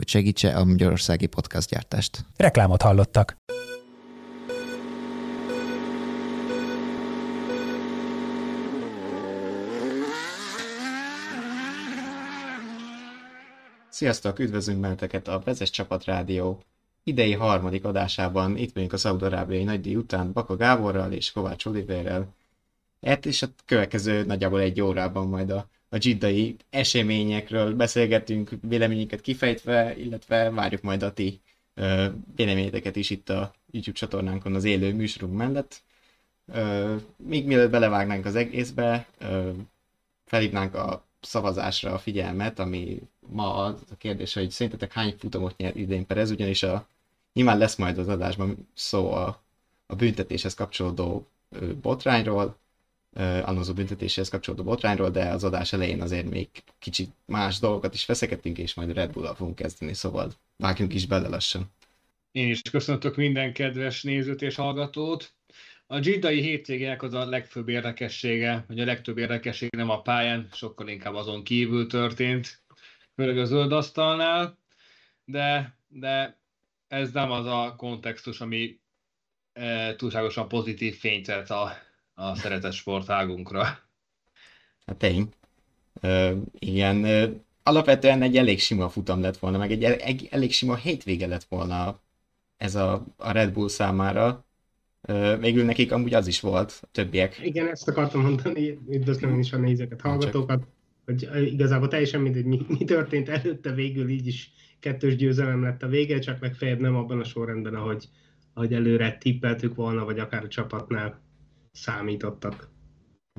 hogy segítse a magyarországi podcast gyártást. Reklámot hallottak. Sziasztok, üdvözlünk benneteket a Vezes Csapat Rádió idei harmadik adásában. Itt vagyunk a Szaudarábiai nagydíj után Baka Gáborral és Kovács Oliverrel. Hát és a következő nagyjából egy órában majd a, a dzsiddai eseményekről beszélgetünk, véleményeket kifejtve, illetve várjuk majd a ti ö, véleményeteket is itt a YouTube csatornánkon az élő műsorunk mellett. Ö, még mielőtt belevágnánk az egészbe, ö, felhívnánk a szavazásra a figyelmet, ami ma az a kérdés, hogy szerintetek hány futamot nyer idén Perez, ugyanis a, nyilván lesz majd az adásban szó a, a büntetéshez kapcsolódó botrányról, Alonso büntetéshez kapcsolódó botrányról, de az adás elején azért még kicsit más dolgokat is feszekedtünk, és majd a Red Bull-al fogunk kezdeni, szóval vágjunk is bele lassan. Én is köszöntök minden kedves nézőt és hallgatót. A Giddai hétvégének az a legfőbb érdekessége, hogy a legtöbb érdekesség nem a pályán, sokkal inkább azon kívül történt, főleg a zöld asztalnál, de, de ez nem az a kontextus, ami e, túlságosan pozitív fényt a, a szeretett sportágunkra. Hát tény. Ö, igen, ö, alapvetően egy elég sima futam lett volna, meg egy, egy elég sima hétvége lett volna ez a, a Red Bull számára Végül nekik amúgy az is volt, a többiek. Igen, ezt akartam mondani, üdvözlöm is a nézőket, hallgatókat, hogy igazából teljesen mindegy, mi, mi történt előtte, végül így is kettős győzelem lett a vége, csak legfeljebb nem abban a sorrendben, ahogy, ahogy előre tippeltük volna, vagy akár a csapatnál számítottak.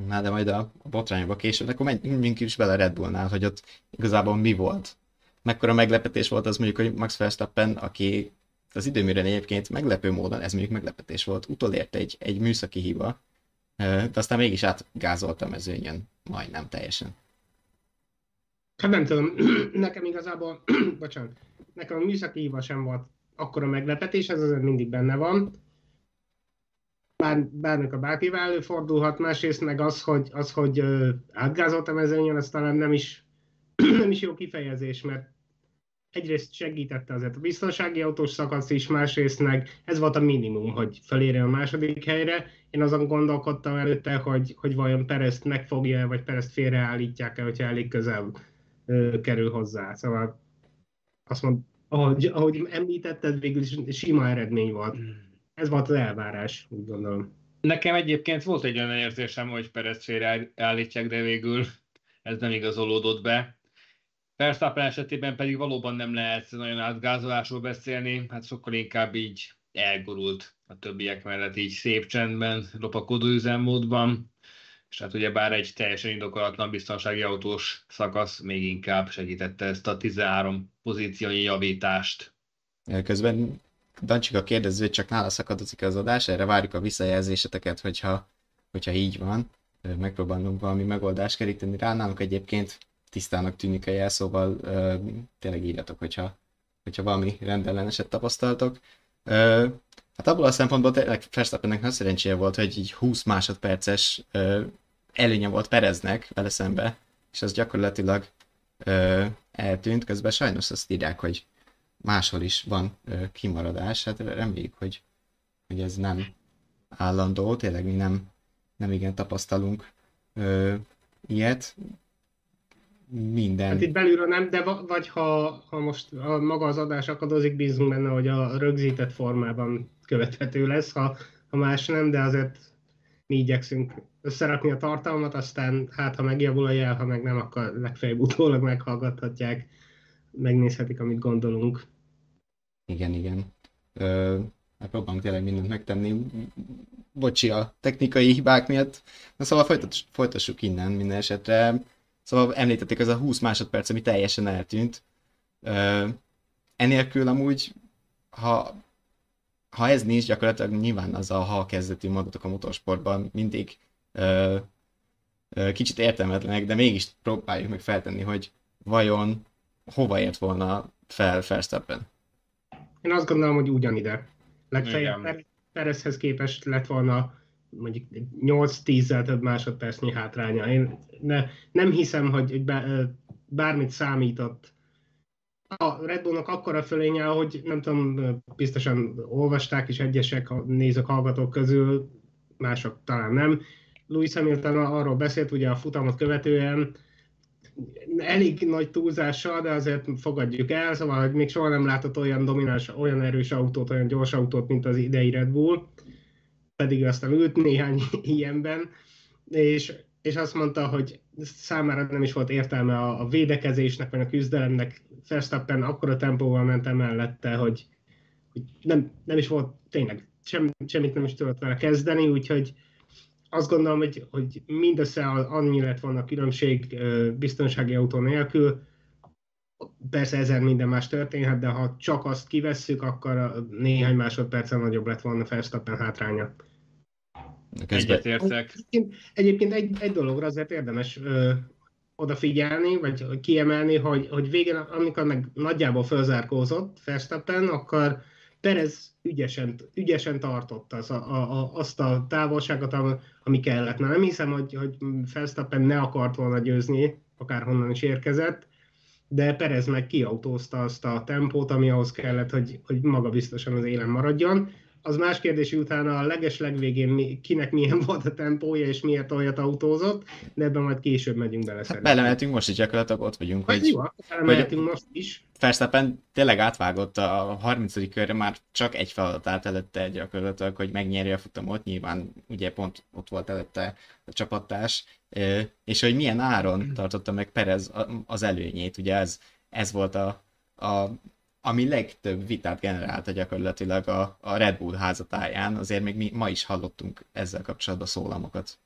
Na, de majd a, botrányba később, akkor menjünk is bele Red Bullnál, hogy ott igazából mi volt. Mekkora meglepetés volt az mondjuk, hogy Max Verstappen, aki az időmérőn egyébként meglepő módon, ez mondjuk meglepetés volt, utolért egy, egy műszaki hiba, de aztán mégis átgázoltam a mezőnyön, majdnem teljesen. Hát nem tudom, nekem igazából, bocsánat, nekem a műszaki hiba sem volt akkora meglepetés, ez azért mindig benne van. Bár, bármikor bárkivel előfordulhat, másrészt meg az, hogy, az, hogy átgázolt a mezőnyön, az talán nem is, nem is jó kifejezés, mert egyrészt segítette azért a biztonsági autós szakasz is, másrészt meg ez volt a minimum, hogy felérje a második helyre. Én azon gondolkodtam előtte, hogy, hogy vajon Perezt megfogja vagy Perezt félreállítják-e, hogyha elég közel ö, kerül hozzá. Szóval azt mond, ahogy, ahogy említetted, végül is sima eredmény volt. Ez volt az elvárás, úgy gondolom. Nekem egyébként volt egy olyan érzésem, hogy Perez félreállítják, de végül ez nem igazolódott be Verstappen esetében pedig valóban nem lehet nagyon átgázolásról beszélni, hát sokkal inkább így elgurult a többiek mellett így szép csendben, lopakodó üzemmódban, és hát ugye bár egy teljesen indokolatlan biztonsági autós szakasz még inkább segítette ezt a 13 pozíciónyi javítást. Közben Dancsika kérdező, csak nála szakadozik az adás, erre várjuk a visszajelzéseteket, hogyha, hogyha így van. Megpróbálunk valami megoldást keríteni rá. Nálunk egyébként tisztának tűnik a jelszóval, tényleg írjatok, hogyha, hogyha valami rendelleneset tapasztaltok. Hát abból a szempontból tényleg Verstappennek nagy szerencséje volt, hogy így 20 másodperces előnye volt Pereznek vele szembe, és az gyakorlatilag eltűnt, közben sajnos azt írják, hogy máshol is van uh, kimaradás, hát reméljük, hogy, hogy ez nem állandó, tényleg mi nem, nem igen tapasztalunk uh, ilyet, minden. Hát itt belülről nem, de vagy ha, ha most a maga az adás akadozik, bízunk benne, hogy a rögzített formában követhető lesz, ha, ha más nem, de azért mi igyekszünk összerakni a tartalmat, aztán hát ha megjavul a jel, ha meg nem, akkor legfeljebb utólag meghallgathatják, megnézhetik, amit gondolunk. Igen, igen. Ö, hát próbálunk tényleg mindent megtenni. Bocsi a technikai hibák miatt. Na szóval folytass, folytassuk innen minden esetre. Szóval említették az a 20 másodperc, ami teljesen eltűnt. Uh, enélkül amúgy, ha ha ez nincs, gyakorlatilag nyilván az a ha kezdetű mondatok a motorsportban mindig ö, ö, kicsit értelmetlenek, de mégis próbáljuk meg feltenni, hogy vajon hova ért volna fel Verstappen. Én azt gondolom, hogy ugyanide. Legfeljebb Perezhez képest lett volna mondjuk 8-10-zel több másodpercnyi hátránya. Én ne, nem hiszem, hogy bármit számított a Red Bullnak akkora fölénye, hogy nem tudom, biztosan olvasták is egyesek a nézők, hallgatók közül, mások talán nem. Louis Hamilton arról beszélt ugye a futamot követően, elég nagy túlzással, de azért fogadjuk el, szóval hogy még soha nem látott olyan domináns, olyan erős autót, olyan gyors autót, mint az idei Red Bull, pedig aztán ült néhány ilyenben, és, és azt mondta, hogy számára nem is volt értelme a, a védekezésnek, vagy a küzdelemnek, Verstappen akkora tempóval ment mellette, hogy, hogy nem, nem is volt tényleg, sem, semmit nem is tudott vele kezdeni, úgyhogy azt gondolom, hogy, hogy mindössze annyi lett volna a különbség biztonsági autó nélkül, persze ezer minden más történhet, de ha csak azt kivesszük, akkor néhány másodpercen nagyobb lett volna Verstappen hátránya. Egyetértek. Egyébként, egyébként egy, egy dologra azért érdemes ö, odafigyelni, vagy kiemelni, hogy, hogy végén, amikor meg nagyjából fölzárkózott Verstappen, akkor Perez ügyesen, ügyesen tartotta az a, a, azt a távolságot, ami kellett. Na, nem hiszem, hogy, hogy Verstappen ne akart volna győzni, akárhonnan is érkezett, de Perez meg kiautózta azt a tempót, ami ahhoz kellett, hogy, hogy maga biztosan az élen maradjon az más kérdés, utána a leges legvégén kinek milyen volt a tempója, és miért olyat autózott, de ebben majd később megyünk bele. Hát belemeltünk most is gyakorlatilag ott vagyunk. Hát hogy, jó, belemeltünk most is. Verstappen tényleg átvágott a 30. körre, már csak egy feladat állt előtte gyakorlatilag, hogy megnyerje a futamot, nyilván ugye pont ott volt előtte a csapattárs, és hogy milyen áron tartotta meg Perez az előnyét, ugye ez, ez volt a, a ami legtöbb vitát generálta gyakorlatilag a, a Red Bull házatáján, azért még mi ma is hallottunk ezzel kapcsolatban szólamokat.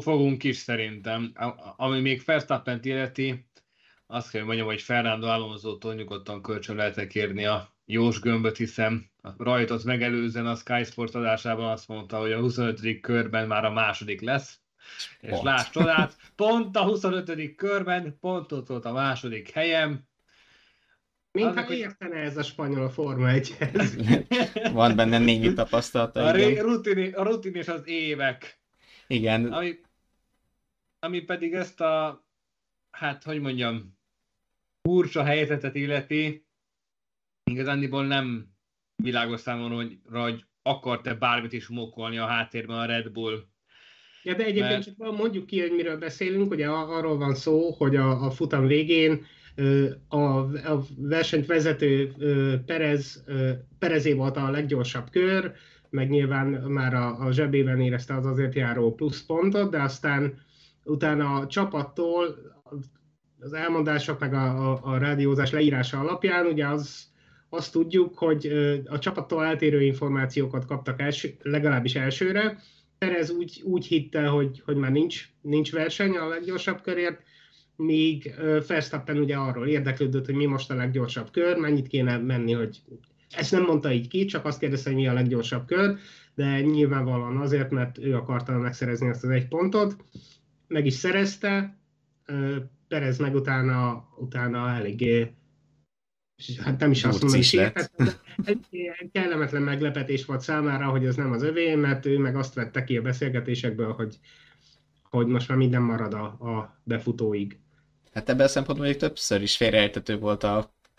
Fogunk is szerintem. Ami még verstappen illeti, azt kell mondjam, hogy Fernando Alonso-tól nyugodtan kölcsön lehet kérni a Jós gömböt, hiszen rajtot megelőzően a Sky Sport adásában azt mondta, hogy a 25. körben már a második lesz. Pont. És láss csodát, pont a 25. körben, pont ott volt a második helyem, Mintha hogy... értene ez a spanyol Forma 1 Van benne némi tapasztalata. A, ré, rutin, a rutin és az évek. Igen. Ami, ami pedig ezt a, hát hogy mondjam, furcsa helyzetet illeti, igazándiból nem világos számomra, hogy, hogy akart-e bármit is mokolni a háttérben a Red Bull. Ja, de egyébként Mert... csak mondjuk ki, hogy miről beszélünk, ugye arról van szó, hogy a, a futam végén a, a versenyt vezető Perez, Perezé volt a leggyorsabb kör, meg nyilván már a, a zsebében érezte az azért járó pluszpontot, de aztán utána a csapattól az elmondások meg a, a, a rádiózás leírása alapján ugye az, azt tudjuk, hogy a csapattól eltérő információkat kaptak első, legalábbis elsőre. Perez úgy, úgy hitte, hogy, hogy már nincs, nincs verseny a leggyorsabb körért, míg Verstappen ugye arról érdeklődött, hogy mi most a leggyorsabb kör, mennyit kéne menni, hogy ezt nem mondta így ki, csak azt kérdezte, hogy mi a leggyorsabb kör, de nyilvánvalóan azért, mert ő akarta megszerezni ezt az egy pontot, meg is szerezte, Perez meg utána, utána eléggé hát nem is azt mondom, hogy sietett, egy kellemetlen meglepetés volt számára, hogy ez nem az övé, mert ő meg azt vette ki a beszélgetésekből, hogy, hogy most már minden marad a, a befutóig. Hát ebben a szempontból még többször is félreértető volt a,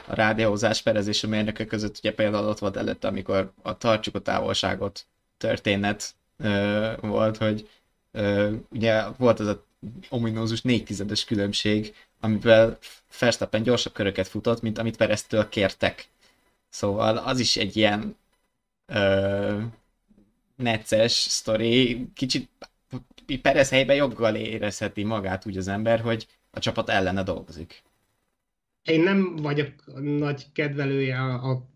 a rádiózás Perez és a mérnökök között, ugye például ott volt előtte, amikor a tartsuk a távolságot történet ö, volt, hogy ö, ugye volt az a ominózus négy tizedes különbség, amivel Verstappen gyorsabb köröket futott, mint amit Pereztől kértek. Szóval az is egy ilyen ö, necces sztori, kicsit Perez helyben joggal érezheti magát úgy az ember, hogy a csapat ellene dolgozik. Én nem vagyok nagy kedvelője a, a,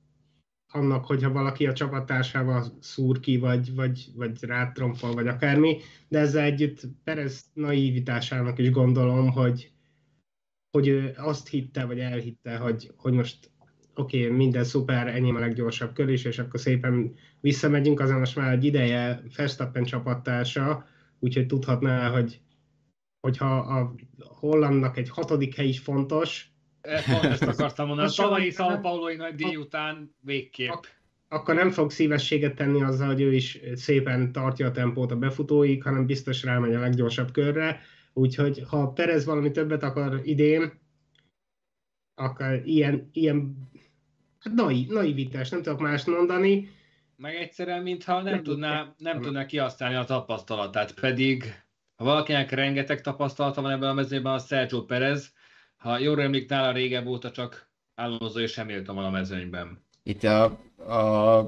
annak, hogyha valaki a csapattársával szúr ki, vagy, vagy, vagy rátrompol, vagy akármi, de ezzel együtt Perez naivitásának is gondolom, hogy, hogy ő azt hitte, vagy elhitte, hogy, hogy most oké, okay, minden szuper, enyém a leggyorsabb kör és akkor szépen visszamegyünk, azon most már egy ideje Verstappen csapattársa, úgyhogy tudhatná, hogy hogyha a Hollandnak egy hatodik hely is fontos. Pont ezt akartam mondani, a tavalyi São Paulo nagy díj után végképp. Ak- akkor nem fog szívességet tenni azzal, hogy ő is szépen tartja a tempót a befutóig, hanem biztos rámegy a leggyorsabb körre. Úgyhogy ha Perez valami többet akar idén, akkor ilyen, ilyen hát naiv, naivitás, nem tudok mást mondani. Meg egyszerűen, mintha nem, tudná, nem tudná kihasználni a tapasztalatát, pedig ha valakinek rengeteg tapasztalata van ebben a mezőben, a Sergio Perez, ha jól emlék, nála régebb óta csak Alonso és Hamilton van a mezőnyben. Itt a, a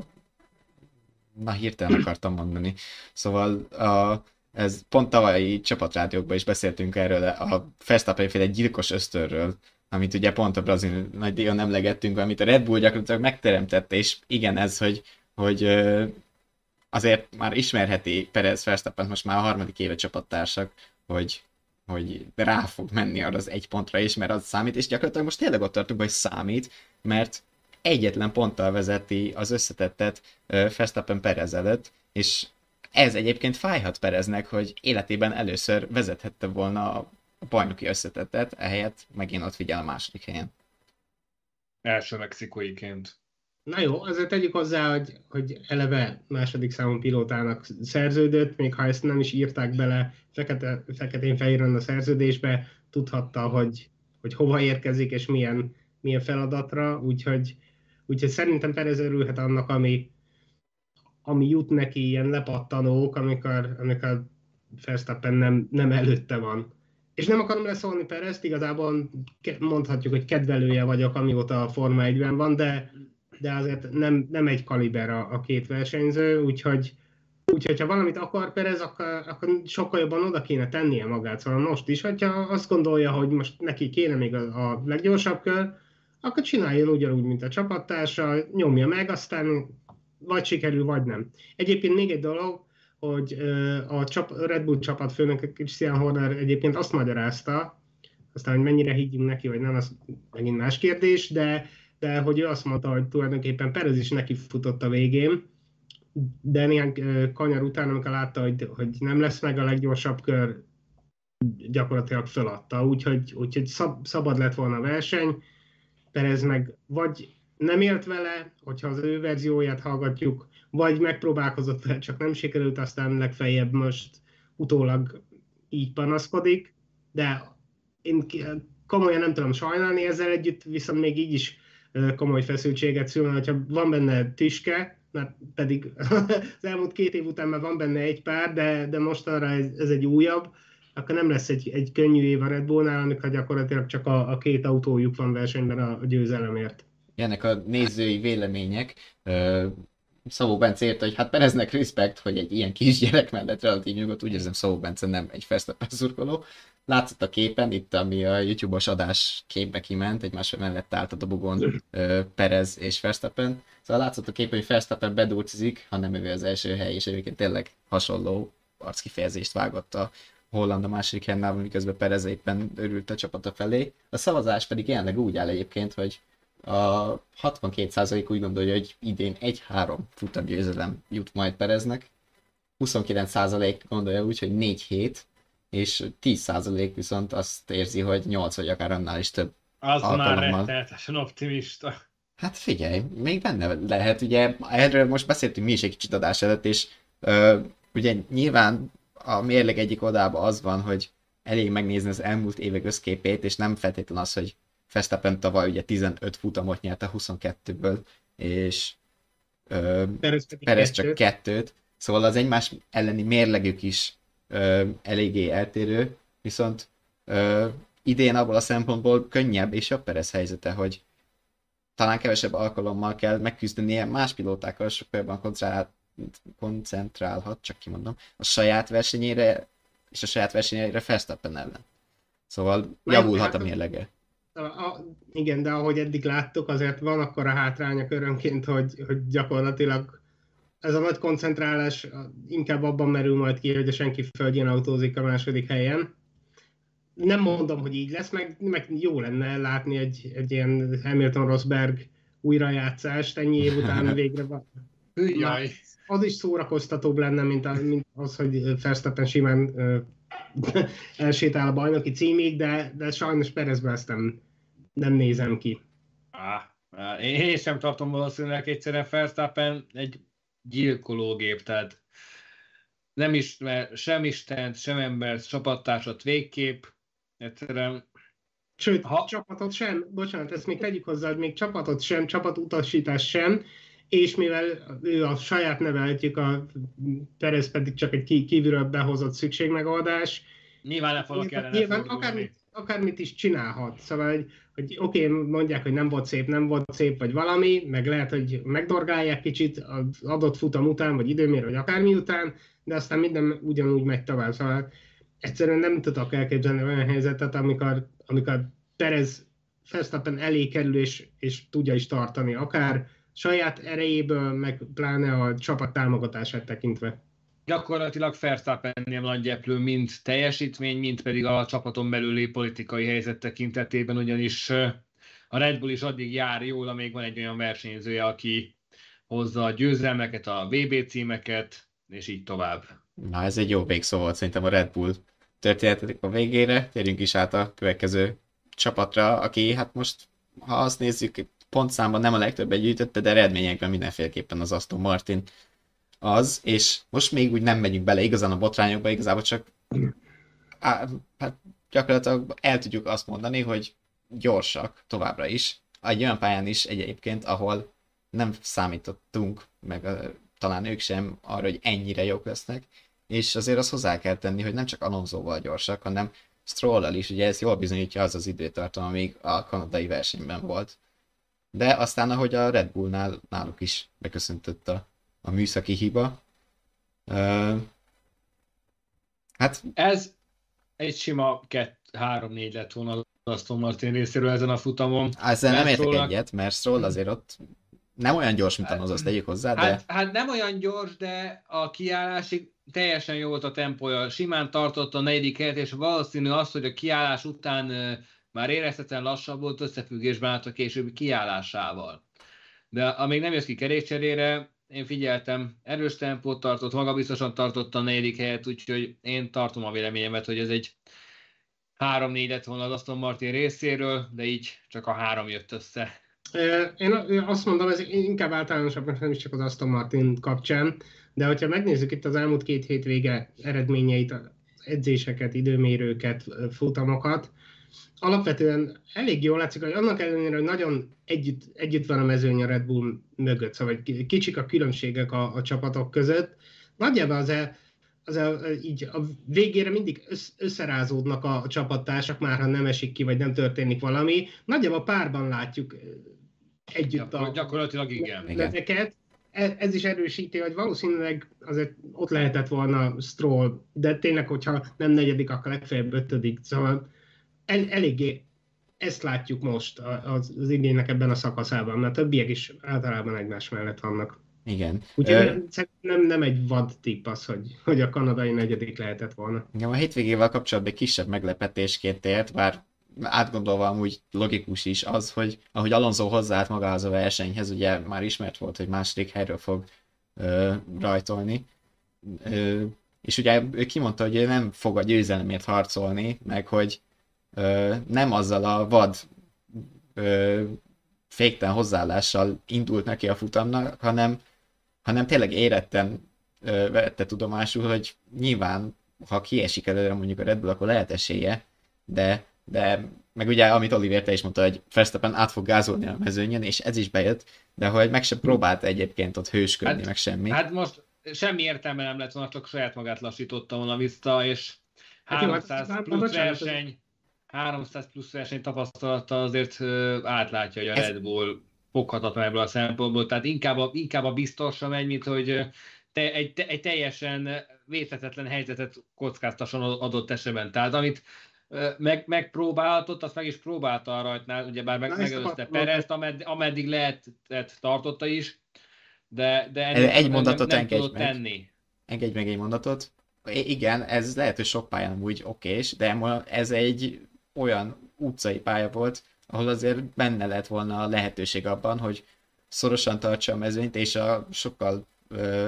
na hirtelen akartam mondani. Szóval a, ez pont tavalyi csapatrádiókban is beszéltünk erről, a Verstappen féle gyilkos ösztörről, amit ugye pont a brazil nagy díjon emlegettünk, amit a Red Bull gyakorlatilag megteremtette, és igen, ez, hogy, hogy azért már ismerheti Perez Verstappen most már a harmadik éve csapattársak, hogy, hogy rá fog menni arra az egy pontra is, mert az számít, és gyakorlatilag most tényleg ott tartunk, hogy számít, mert egyetlen ponttal vezeti az összetettet Verstappen Perez előtt, és ez egyébként fájhat Pereznek, hogy életében először vezethette volna a bajnoki összetettet, ehelyett megint ott figyel a második helyen. Első mexikóiként. Na jó, azért tegyük hozzá, hogy, hogy eleve második számú pilótának szerződött, még ha ezt nem is írták bele fekete, feketén-fehéren a szerződésbe, tudhatta, hogy, hogy hova érkezik és milyen, milyen feladatra, úgyhogy, úgyhogy szerintem Perez örülhet annak, ami, ami jut neki ilyen lepattanók, amikor, amikor Verstappen nem, nem előtte van. És nem akarom leszólni Perezt, igazából mondhatjuk, hogy kedvelője vagyok, amióta a Forma 1-ben van, de de azért nem, nem egy kaliber a, a két versenyző, úgyhogy, úgyhogy ha valamit akar Perez, akkor, akkor sokkal jobban oda kéne tennie magát. Szóval most is, hogyha azt gondolja, hogy most neki kéne még a, a leggyorsabb kör, akkor csináljon ugyanúgy, mint a csapattársa, nyomja meg, aztán vagy sikerül, vagy nem. Egyébként még egy dolog, hogy a csap, Red Bull csapatfőnök Christian Horner egyébként azt magyarázta, aztán, hogy mennyire higgyünk neki, vagy nem, az megint más kérdés, de de hogy ő azt mondta, hogy tulajdonképpen Perez is neki futott a végén, de néhány kanyar után, amikor látta, hogy, hogy nem lesz meg a leggyorsabb kör, gyakorlatilag föladta, úgyhogy, úgyhogy szab, szabad lett volna a verseny. Perez meg vagy nem élt vele, hogyha az ő verzióját hallgatjuk, vagy megpróbálkozott vele, csak nem sikerült, aztán legfeljebb most utólag így panaszkodik, de én komolyan nem tudom sajnálni ezzel együtt, viszont még így is komoly feszültséget szül, hogyha van benne tüske, mert pedig az elmúlt két év után már van benne egy pár, de, de mostanra ez, ez egy újabb, akkor nem lesz egy, egy könnyű év a Red Bullnál, amikor gyakorlatilag csak a, a két autójuk van versenyben a, a győzelemért. Ennek a nézői vélemények. Szabó Bence érte, hogy hát Pereznek respekt, hogy egy ilyen kisgyerek mellett relatív nyugodt, úgy érzem Szabó Bence nem egy Verstappen szurkoló, látszott a képen, itt ami a YouTube-os adás képbe kiment, egymás mellett állt a dobogon Perez és Verstappen. Szóval látszott a képen, hogy Verstappen bedurcizik, ha nem ő az első hely, és egyébként tényleg hasonló arckifejezést vágott a Holland a második helyen, miközben Perez éppen örült a csapata felé. A szavazás pedig jelenleg úgy áll egyébként, hogy a 62% úgy gondolja, hogy idén 1-3 futamgyőzelem jut majd Pereznek, 29% gondolja úgy, hogy 4-7, és 10% viszont azt érzi, hogy 8 vagy akár annál is több Az alkalommal. már rettenetesen optimista. Hát figyelj, még benne lehet, ugye erről most beszéltünk mi is egy kicsit adás előtt, és ö, ugye nyilván a mérleg egyik oldalában az van, hogy elég megnézni az elmúlt évek összképét, és nem feltétlen az, hogy Fesztapen tavaly ugye 15 futamot nyert a 22-ből, és ö, Perez, Perez csak kettőt, szóval az egymás elleni mérlegük is ö, eléggé eltérő, viszont ö, idén abból a szempontból könnyebb és jobb Perez helyzete, hogy talán kevesebb alkalommal kell megküzdenie más pilótákkal, sokkal jobban koncentrál, koncentrálhat, csak kimondom, a saját versenyére és a saját versenyére Verstappen ellen. Szóval javulhat a mérlege. A, igen, de ahogy eddig láttuk, azért van akkor a hátránya körönként, hogy, hogy gyakorlatilag ez a nagy koncentrálás inkább abban merül majd ki, hogy a senki földjén autózik a második helyen. Nem mondom, hogy így lesz, meg, meg jó lenne látni egy, egy ilyen Hamilton-Rosberg újrajátszást ennyi év után végre van. Jaj. Az is szórakoztatóbb lenne, mint, a, mint az, hogy Verstappen simán elsétál a bajnoki címig, de, de sajnos Perezben ezt nem, nem nézem ki. Ah, én sem tartom valószínűleg egyszerűen Verstappen egy gyilkológép, tehát nem ismer sem Istent, sem embert, csapattársat végképp, egyszerűen Sőt, ha... csapatot sem, bocsánat, ezt még tegyük hozzá, hogy még csapatot sem, csapatutasítás sem, és mivel ő a saját neveltjük, a Perez pedig csak egy kívülről behozott szükségmegoldás. Nyilván nem fogok kellene Nyilván akármit, akármit is csinálhat. Szóval, hogy, hogy oké, okay, mondják, hogy nem volt szép, nem volt szép, vagy valami, meg lehet, hogy megdorgálják kicsit az adott futam után, vagy időmér, vagy akármi után, de aztán minden ugyanúgy megy tovább. Szóval egyszerűen nem tudok elképzelni olyan helyzetet, amikor, amikor Perez Verstappen elé kerül, és, és tudja is tartani, akár saját erejéből, meg pláne a csapat támogatását tekintve. Gyakorlatilag Verstappennél nagy gyeplő mind teljesítmény, mind pedig a csapaton belüli politikai helyzet tekintetében, ugyanis a Red Bull is addig jár jól, amíg van egy olyan versenyzője, aki hozza a győzelmeket, a VB címeket, és így tovább. Na, ez egy jó végszó volt szerintem a Red Bull történetek a végére. Térjünk is át a következő csapatra, aki hát most, ha azt nézzük, pontszámban nem a legtöbb gyűjtötte, de eredményekben mindenféleképpen az Aston Martin az, és most még úgy nem megyünk bele igazán a botrányokba, igazából csak á, hát gyakorlatilag el tudjuk azt mondani, hogy gyorsak továbbra is. Egy olyan pályán is egyébként, ahol nem számítottunk, meg a, talán ők sem arra, hogy ennyire jók lesznek, és azért azt hozzá kell tenni, hogy nem csak Alonsoval gyorsak, hanem stroll is, ugye ez jól bizonyítja az az időtartam, amíg a kanadai versenyben volt. De aztán, ahogy a Red Bullnál náluk is beköszöntött a, a műszaki hiba. Uh, hát... Ez egy sima 3-4 lett volna az Aston Martin részéről ezen a futamon. Ezzel nem értek egyet, mert Stroll azért ott nem olyan gyors, mint az, azt tegyük hozzá, de... Hát, hát nem olyan gyors, de a kiállásig teljesen jó volt a tempója, simán tartott a negyedik helyet, és valószínű az, hogy a kiállás után már érezhetően lassabb volt összefüggésben állt a későbbi kiállásával. De amíg nem jössz ki kerékcserére, én figyeltem, erős tempót tartott, magabiztosan tartott a negyedik helyet, úgyhogy én tartom a véleményemet, hogy ez egy három-négy lett volna az Aston Martin részéről, de így csak a három jött össze. Én azt mondom, ez inkább általánosabb, nem is csak az Aston Martin kapcsán, de hogyha megnézzük itt az elmúlt két hétvége eredményeit, edzéseket, időmérőket, futamokat, alapvetően elég jól látszik, hogy annak ellenére, hogy nagyon együtt, együtt van a mezőny a Red Bull mögött, szóval kicsik a különbségek a, a csapatok között, nagyjából az el, az el, így a végére mindig összerázódnak a, a csapattársak, már ha nem esik ki, vagy nem történik valami. Nagyjából párban látjuk együtt a gyakorlatilag igen. Ezeket. E, ez is erősíti, hogy valószínűleg azért ott lehetett volna Stroll, de tényleg, hogyha nem negyedik, akkor legfeljebb ötödik. Szóval el, eléggé ezt látjuk most az, az idénnek ebben a szakaszában, mert többiek is általában egymás mellett vannak. Igen. Úgyhogy Ö... nem, nem egy vad tipp az, hogy, hogy a kanadai negyedik lehetett volna. Igen, a hétvégével kapcsolatban egy kisebb meglepetésként ért, bár átgondolva amúgy logikus is az, hogy ahogy Alonso hozzáállt magához a versenyhez, ugye már ismert volt, hogy második helyről fog ö, rajtolni. Ö, és ugye ő kimondta, hogy ő nem fog a győzelemért harcolni, meg hogy ö, nem azzal a vad ö, fékten hozzáállással indult neki a futamnak, hanem, hanem tényleg éretten ö, vette tudomásul, hogy nyilván, ha kiesik előre mondjuk a Red Bull, akkor lehet esélye, de, de meg ugye, amit Oliver te is mondta, hogy Verstappen át fog gázolni a mezőnyen, és ez is bejött, de hogy meg sem próbált egyébként ott hősködni, hát, meg semmi. Hát most semmi értelme nem lett volna, csak saját magát lassította volna vissza, és 300 hát, hát plusz verseny, 300 plusz verseny tapasztalata azért átlátja, hogy a Red Bull foghatatlan ebből a szempontból, tehát inkább a, inkább a biztosra megy, mint hogy te, egy, te, egy teljesen védhetetlen helyzetet kockáztasson adott esetben. Tehát amit meg, megpróbáltott, azt meg is próbálta a rajtnál, ugye bár meg, megelőzte Perezt, ameddig, ameddig lehetett, tartotta is, de, de egy mondatot nem, nem engedj meg. tenni. Engedj meg egy mondatot. igen, ez lehet, hogy sok pályán úgy okés, de ez egy olyan utcai pálya volt, ahol azért benne lett volna a lehetőség abban, hogy szorosan tartsa a mezőnyt, és a sokkal ö,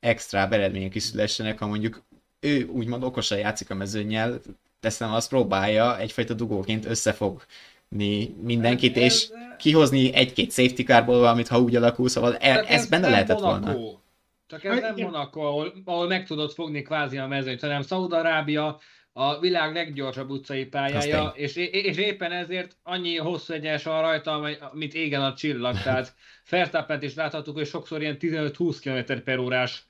extra eredmények is szülessenek, ha mondjuk ő úgymond okosan játszik a mezőnyel, teszem azt próbálja egyfajta dugóként összefogni mindenkit, ez, és kihozni egy-két safety carból valamit, ha úgy alakul, szóval e, ez, ez benne lehetett Monaco. volna. Csak ez nem Monaco, ahol, ahol meg tudod fogni kvázi a mezőnyt, hanem Szaúd-Arábia a világ leggyorsabb utcai pályája, és, és éppen ezért annyi hosszú egyenes van rajta, mint égen a csillag. Tehát Verstappent is láthattuk, hogy sokszor ilyen 15-20 km per órás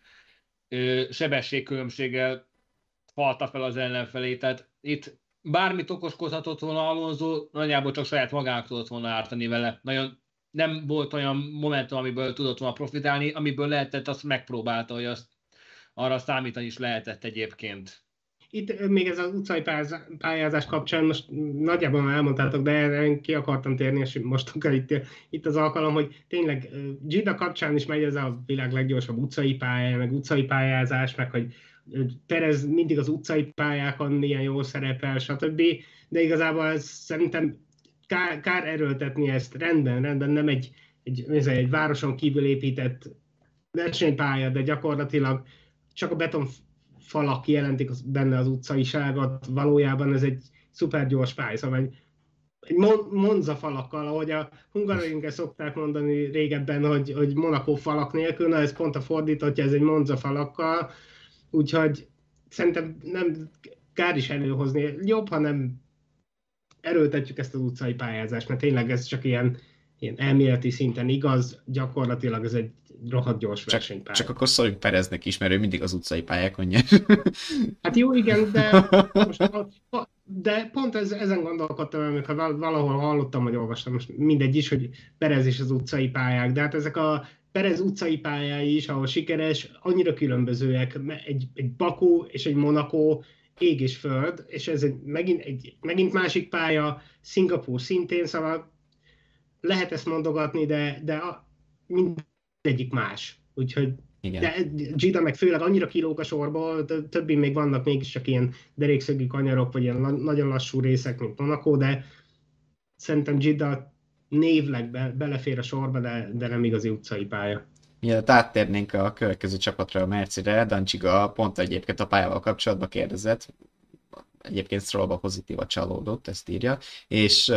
sebességkülönbséggel falta fel az ellenfelé. Tehát itt bármit okoskodhatott volna Alonso, nagyjából csak saját magának tudott volna ártani vele. Nagyon nem volt olyan momentum, amiből tudott volna profitálni, amiből lehetett, azt megpróbálta, hogy azt arra számítani is lehetett egyébként. Itt még ez az utcai pályázás kapcsán most nagyjából már elmondtátok, de én ki akartam térni, és most itt, itt az alkalom, hogy tényleg Gida kapcsán is megy ez a világ leggyorsabb utcai pálya, meg utcai pályázás, meg hogy Perez mindig az utcai pályákon milyen jól szerepel, stb. De igazából ez szerintem kár, kár erőltetni ezt. Rendben, rendben, nem egy, egy, egy, egy városon kívül épített versenypálya, de gyakorlatilag csak a beton falak jelentik benne az utcaiságot, valójában ez egy szuper gyors pálya, szóval egy, egy Monza falakkal, ahogy a hungarorinket szokták mondani régebben, hogy, hogy Monaco falak nélkül, na ez pont a fordítottja, ez egy Monza falakkal, úgyhogy szerintem nem kár is előhozni. Jobb, ha nem erőltetjük ezt az utcai pályázást, mert tényleg ez csak ilyen, ilyen elméleti szinten igaz, gyakorlatilag ez egy rohadt gyors csak, versenypálya. Csak akkor szóljunk Pereznek is, mert ő mindig az utcai pályákon nyer. Hát jó, igen, de, most, de pont ez, ezen gondolkodtam, amikor valahol hallottam, vagy olvastam, most mindegy is, hogy Perez is az utcai pályák, de hát ezek a Perez utcai pályái is, ahol sikeres, annyira különbözőek, egy, egy Bakú és egy Monaco ég és föld, és ez egy, megint, egy, megint másik pálya, Szingapúr szintén, szóval lehet ezt mondogatni, de, de a, mindegyik más. Úgyhogy igen. De Gida meg főleg annyira kilóg a sorból, többi még vannak mégiscsak ilyen derékszögi kanyarok, vagy ilyen nagyon lassú részek, mint Monaco, de szerintem Gida névleg be, belefér a sorba, de, de nem igazi utcai pálya. Mielőtt áttérnénk a következő csapatra, a Mercire, Dancsiga pont egyébként a pályával kapcsolatban kérdezett, egyébként Strollba pozitíva csalódott, ezt írja, és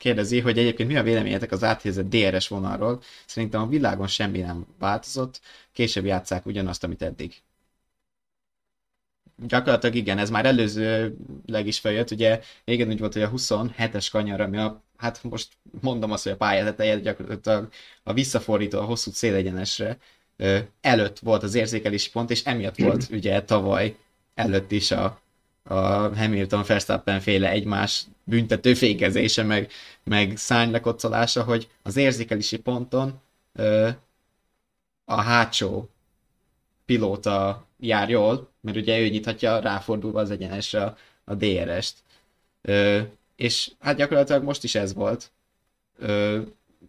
kérdezi, hogy egyébként mi a véleményetek az áthelyezett DRS vonalról. Szerintem a világon semmi nem változott, később játszák ugyanazt, amit eddig. Gyakorlatilag igen, ez már előzőleg is feljött, ugye régen úgy volt, hogy a 27-es kanyar, ami a, hát most mondom azt, hogy a pálya teteje gyakorlatilag a visszafordító a hosszú célegyenesre előtt volt az érzékelési pont, és emiatt volt ugye tavaly előtt is a, a Hamilton Verstappen féle egymás büntető fékezése, meg, meg szárnylekocolása, hogy az érzékelési ponton ö, a hátsó pilóta jár jól, mert ugye ő nyithatja ráfordulva az egyenesre a, a DRS-t. Ö, és hát gyakorlatilag most is ez volt. Ö,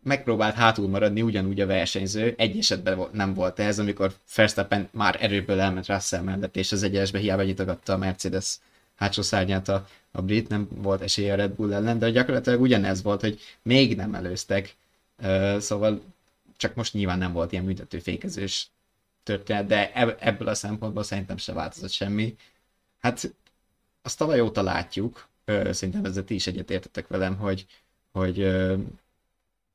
megpróbált hátul maradni ugyanúgy a versenyző, egy esetben nem volt ez, amikor Verstappen már erőből elment Russell mellett, és az egyesbe hiába nyitogatta a Mercedes hátsó szárnyát a, a brit, nem volt esélye a Red Bull ellen, de gyakorlatilag ugyanez volt, hogy még nem előztek, szóval csak most nyilván nem volt ilyen büntető fékezős történet, de ebből a szempontból szerintem se változott semmi. Hát azt tavaly óta látjuk, szerintem ezzel ti is egyetértetek velem, hogy, hogy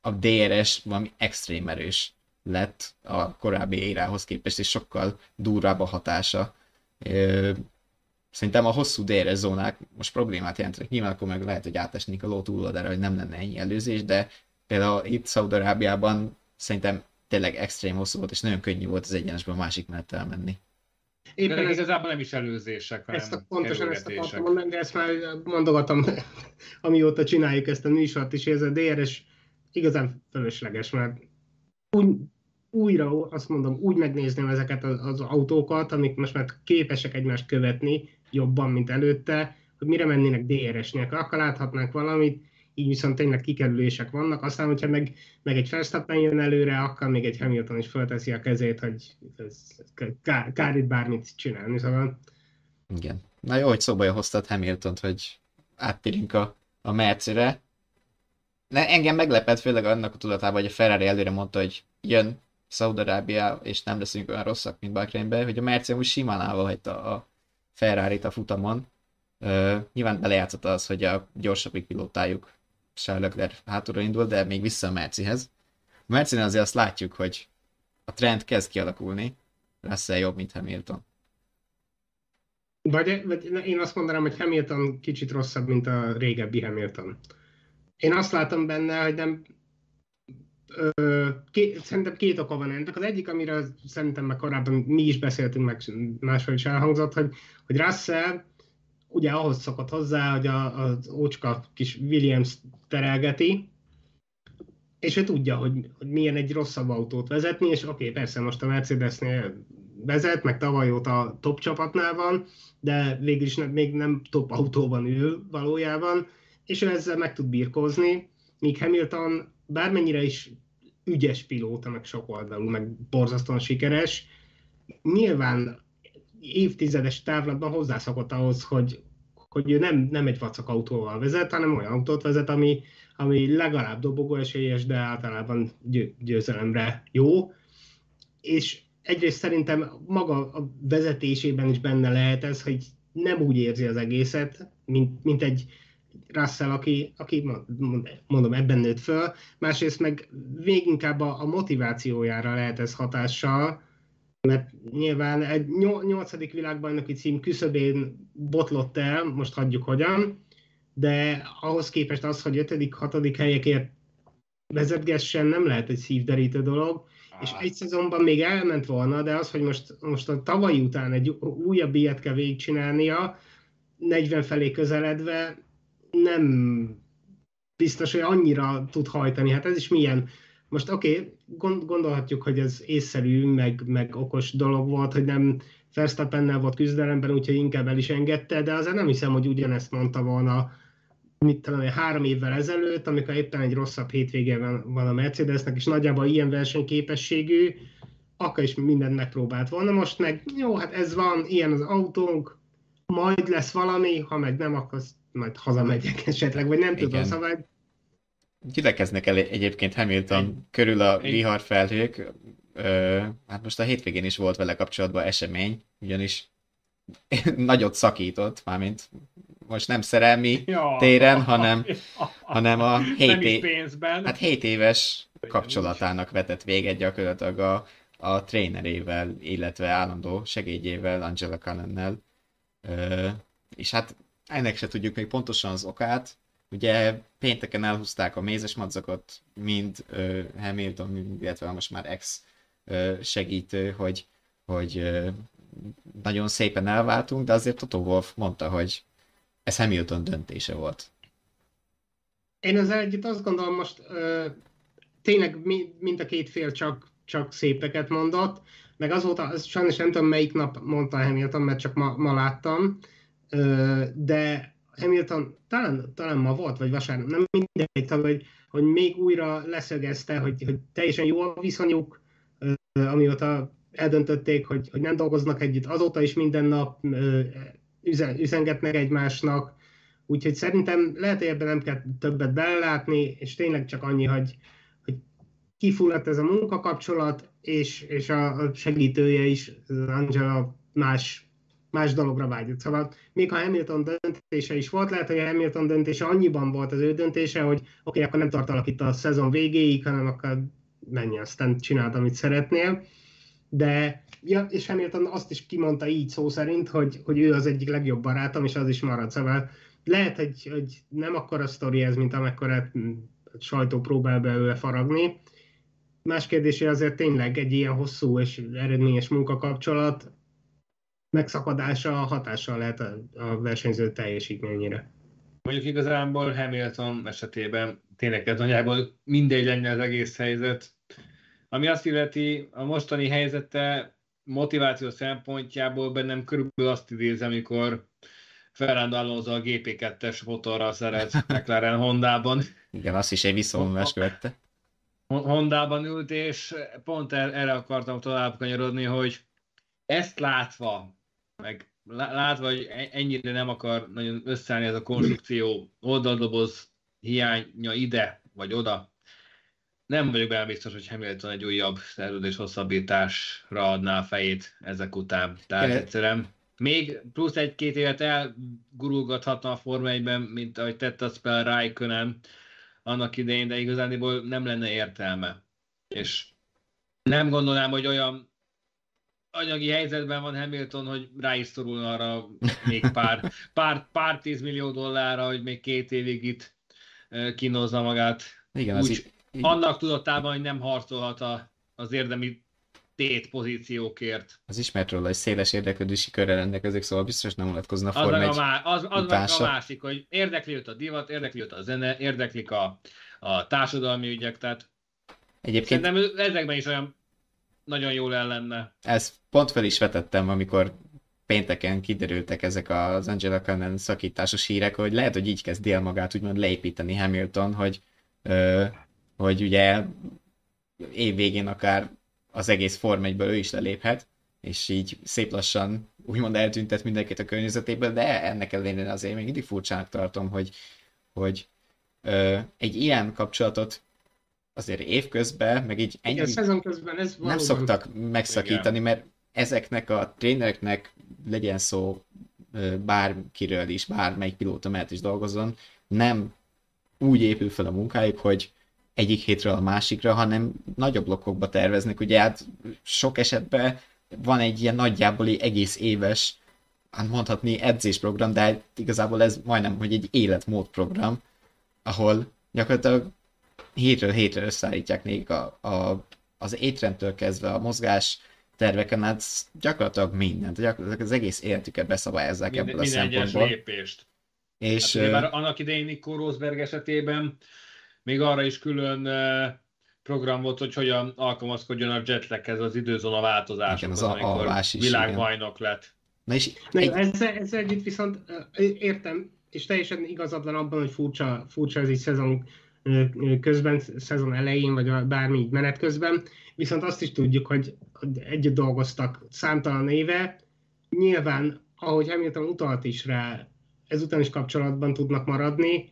a DRS valami extrém erős lett a korábbi érához képest, és sokkal durvább a hatása. Szerintem a hosszú DRS zónák most problémát jelentenek. Nyilván akkor meg lehet, hogy átesnék a ló túloldalára, hogy nem lenne ennyi előzés, de például itt Szaudarábiában szerintem tényleg extrém hosszú volt, és nagyon könnyű volt az egyenesben a másik mellett elmenni. Éppen ez igazából nem is előzések, hanem ezt a, Pontosan ezt akartam mondani, de ezt már mondogatom, amióta csináljuk ezt a műsort is, ez a DRS igazán fölösleges, mert úgy, újra, azt mondom, úgy megnézném ezeket az, az autókat, amik most már képesek egymást követni jobban, mint előtte, hogy mire mennének DRS-nek, akkor láthatnánk valamit, így viszont tényleg kikerülések vannak, aztán, hogyha meg, meg egy Verstappen jön előre, akkor még egy Hamilton is fölteszi a kezét, hogy ez, kár, kár itt bármit csinálni, szóval... Igen. Na jó, hogy szóba hoztad Hamilton-t, hogy áttérünk a, a Mercire. ne, engem meglepett, főleg annak a tudatában, hogy a Ferrari előre mondta, hogy jön Szaudarábia, és nem leszünk olyan rosszak, mint Bakrényben, hogy a Merci úgy simán állva a Ferrari-t a futamon. Uh, nyilván belejátszott az, hogy a gyorsabbik pilótájuk Charles Leclerc hátulra indul, de még vissza a Mercihez. A Mercinen azért azt látjuk, hogy a trend kezd kialakulni, lesz-e jobb, mint Hamilton. Vagy, vagy én azt mondanám, hogy Hamilton kicsit rosszabb, mint a régebbi Hamilton. Én azt látom benne, hogy nem... Két, szerintem két oka van ennek. Az egyik, amiről szerintem meg korábban mi is beszéltünk, meg máshol is elhangzott, hogy, hogy Russell ugye ahhoz szokott hozzá, hogy az ócska kis Williams terelgeti, és ő tudja, hogy, hogy milyen egy rosszabb autót vezetni, és oké, okay, persze most a Mercedesnél vezet, meg tavaly óta top csapatnál van, de végül is nem, még nem top autóban ül valójában, és ő ezzel meg tud birkózni, míg Hamilton bármennyire is ügyes pilóta, meg sok oldalú, meg borzasztóan sikeres, nyilván évtizedes távlatban hozzászokott ahhoz, hogy, hogy ő nem, nem egy vacak autóval vezet, hanem olyan autót vezet, ami, ami legalább dobogó esélyes, de általában győzelemre jó. És egyrészt szerintem maga a vezetésében is benne lehet ez, hogy nem úgy érzi az egészet, mint, mint egy Russell, aki, aki mondom, ebben nőtt föl, másrészt meg véginkább a, a motivációjára lehet ez hatással, mert nyilván egy nyolcadik világbajnoki cím küszöbén botlott el, most hagyjuk hogyan, de ahhoz képest az, hogy ötödik, hatodik helyekért vezetgessen, nem lehet egy szívderítő dolog, és egy szezonban még elment volna, de az, hogy most, most a tavalyi után egy újabb ilyet kell végigcsinálnia, 40 felé közeledve, nem biztos, hogy annyira tud hajtani. Hát ez is milyen. Most oké, okay, gondolhatjuk, hogy ez észszerű, meg, meg okos dolog volt, hogy nem Verstappennel volt küzdelemben, úgyhogy inkább el is engedte, de azért nem hiszem, hogy ugyanezt mondta volna mit tudom, három évvel ezelőtt, amikor éppen egy rosszabb hétvége van, van a Mercedesnek, és nagyjából ilyen versenyképességű, akkor is mindent megpróbált volna. Most meg jó, hát ez van, ilyen az autónk, majd lesz valami, ha meg nem, akkor majd hazamegyek esetleg, vagy nem Igen. tudom, szóval... Gyülekeznek el egyébként Hamilton körül a viharfelhők, Ö, hát most a hétvégén is volt vele kapcsolatban esemény, ugyanis nagyot szakított, mármint most nem szerelmi ja, téren, hanem, ja, hanem a 7 é... hát 7 éves kapcsolatának vetett véget gyakorlatilag a, a trénerével, illetve állandó segédjével, Angela Cannonnel. És hát ennek se tudjuk még pontosan az okát. Ugye pénteken elhúzták a mézes madzakot, mind uh, Hamilton, illetve most már ex uh, segítő, hogy, hogy uh, nagyon szépen elváltunk, de azért Toto Wolf mondta, hogy ez Hamilton döntése volt. Én ezzel együtt azt gondolom most ö, tényleg mind a két fél csak, csak szépeket mondott, meg azóta, az, sajnos nem tudom melyik nap mondta Hamilton, mert csak ma, ma láttam, de Hamilton talán, talán ma volt, vagy vasárnap, nem mindegy, hogy, hogy még újra leszögezte, hogy, hogy teljesen jó a viszonyuk, amióta eldöntötték, hogy, hogy nem dolgoznak együtt, azóta is minden nap üzen, üzengetnek egymásnak, úgyhogy szerintem lehet, hogy ebben nem kell többet belelátni, és tényleg csak annyi, hogy, hogy kifulladt ez a munkakapcsolat, és, és a segítője is, Angela más, más dologra vágyott. Szóval még ha Hamilton döntése is volt, lehet, hogy a Hamilton döntése annyiban volt az ő döntése, hogy oké, okay, akkor nem tartalak itt a szezon végéig, hanem akkor menj, aztán csináld, amit szeretnél. De ja, és Hamilton azt is kimondta így szó szerint, hogy, hogy ő az egyik legjobb barátom, és az is marad. Szóval lehet, hogy, hogy nem akkora sztori ez, mint amekkora a sajtó próbál belőle faragni. Más kérdés, hogy azért tényleg egy ilyen hosszú és eredményes munkakapcsolat megszakadása hatással lehet a, a versenyző teljesítményére. Mondjuk igazából Hamilton esetében tényleg ez nagyjából mindegy lenne az egész helyzet. Ami azt illeti, a mostani helyzete motiváció szempontjából bennem körülbelül azt idézem, amikor Fernando Alonso a GP2-es motorral szeret McLaren Hondában. Igen, azt is egy visszavonulás követte. Hondában ült, és pont er-, erre akartam tovább kanyarodni, hogy ezt látva, meg látva, hogy e-, ennyire nem akar nagyon összeállni ez a konstrukció, oldaldoboz hiánya ide, vagy oda. Nem vagyok benne biztos, hogy Hamilton egy újabb szerződés hosszabbításra adná a fejét ezek után. Tehát Igen. egyszerűen még plusz egy-két évet elgurulgathatna a Forma 1-ben, mint ahogy tette a Spell Raikkonen annak idején, de igazániból nem lenne értelme. És nem gondolnám, hogy olyan anyagi helyzetben van Hamilton, hogy rá is szorulna arra még pár, pár, pár tízmillió dollárra, hogy még két évig itt kínozza magát. Igen, az Úgy, is, így, Annak tudatában, hogy nem harcolhat a, az érdemi tét pozíciókért. az ismert róla, hogy széles érdeklődési körre rendelkezik, szóval biztos nem mutatkozna Az Forma a, 1 má, az, az meg a másik, hogy érdekli őt a divat, érdekli őt a zene, érdeklik a, a társadalmi ügyek, tehát Egyébként szerintem ezekben is olyan nagyon jól el lenne. ezt pont fel is vetettem, amikor pénteken kiderültek ezek az Angela Cannon szakításos hírek, hogy lehet, hogy így kezdi el magát úgymond leépíteni Hamilton, hogy, ö, hogy ugye év végén akár az egész Form 1 ő is leléphet, és így szép lassan úgymond eltüntet mindenkit a környezetéből, de ennek ellenére azért még mindig furcsának tartom, hogy, hogy ö, egy ilyen kapcsolatot azért évközben, meg így ennyi, Igen, közben ez nem szoktak megszakítani, mert ezeknek a trénereknek legyen szó bárkiről is, bármelyik pilóta mellett is dolgozzon, nem úgy épül fel a munkájuk, hogy egyik hétről a másikra, hanem nagyobb blokkokba terveznek. Ugye hát sok esetben van egy ilyen nagyjából egész éves, hát mondhatni edzésprogram, de hát igazából ez majdnem, hogy egy életmódprogram, ahol gyakorlatilag hétről hétre összeállítják még a, a, az étrendtől kezdve a mozgás terveken, hát gyakorlatilag mindent, gyakorlatilag az egész életüket beszabályozzák Minden, ebből a minden egyes szempontból. lépést. És Hát, már annak idején Nico Rosberg esetében még arra is külön program volt, hogy hogyan alkalmazkodjon a jetlaghez az időzóna változásokhoz, Igen, az amikor alvás is, világbajnok lett. na és Na, egy, ezzel, ezzel együtt viszont értem, és teljesen igazad van abban, hogy furcsa, furcsa ez így szezon közben, szezon elején, vagy a- bármi menet közben, viszont azt is tudjuk, hogy együtt dolgoztak számtalan éve, nyilván, ahogy Hamilton utalt is rá, ezután is kapcsolatban tudnak maradni,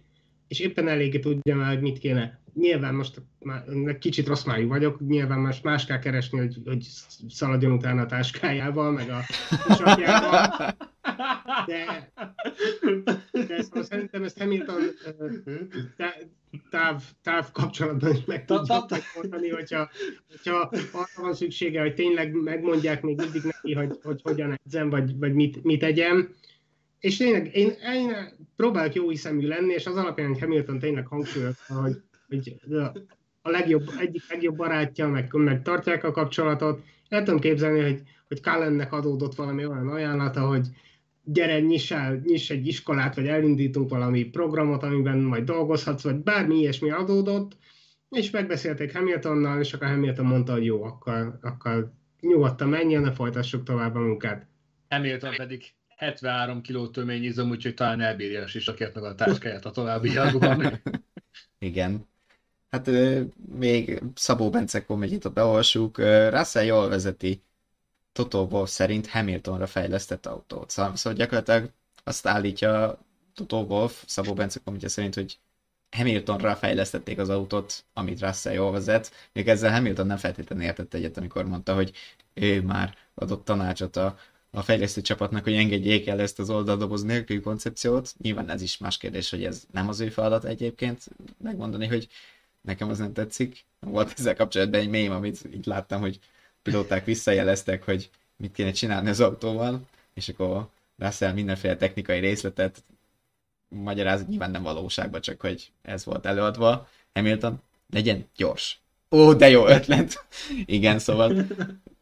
és éppen eléggé tudja már, hogy mit kéne. Nyilván most már kicsit rossz májú vagyok, nyilván most más kell keresni, hogy, hogy szaladjon utána a táskájával, meg a kisapjával, de, de szóval szerintem ezt Hamilton táv, táv kapcsolatban is meg tudja megmondani, hogyha, hogyha arra van szüksége, hogy tényleg megmondják még mindig neki, hogy, hogy hogyan edzem, vagy, vagy mit, mit tegyem. És tényleg én, én próbálok jó hiszemű lenni, és az alapján, hogy Hamilton tényleg hangsúlyozta, hogy, hogy a legjobb, egyik legjobb barátja, meg, meg tartják a kapcsolatot. El tudom képzelni, hogy, hogy Cullennek adódott valami olyan ajánlata, hogy gyere, nyiss, el, nyiss egy iskolát, vagy elindítunk valami programot, amiben majd dolgozhatsz, vagy bármi ilyesmi adódott, és megbeszélték Hamiltonnal, és akkor Hamilton mondta, hogy jó, akkor, akkor nyugodtan menjen, ne folytassuk tovább a munkát. Hamilton pedig 73 kg töményizom, úgyhogy talán elbírja a sisakért meg a táskáját a továbbiakban. Igen. Hát még Szabó Bence kommentjét beolvassuk. Russell jól vezeti Toto Wolff szerint Hamiltonra fejlesztett autót. Szóval, szóval gyakorlatilag azt állítja Toto Wolff, Szabó Bence kommentje szerint, hogy Hamiltonra fejlesztették az autót, amit Russell jól vezet. Még ezzel Hamilton nem feltétlenül értett egyet, amikor mondta, hogy ő már adott tanácsot a, a fejlesztő csapatnak, hogy engedjék el ezt az oldaldoboz nélküli koncepciót. Nyilván ez is más kérdés, hogy ez nem az ő feladat egyébként megmondani, hogy nekem az nem tetszik. Volt ezzel kapcsolatban egy mém, amit így láttam, hogy pilóták visszajeleztek, hogy mit kéne csinálni az autóval, és akkor Russell mindenféle technikai részletet magyaráz, nyilván nem valóságban, csak hogy ez volt előadva. Hamilton, legyen gyors. Ó, de jó ötlet. Igen, szóval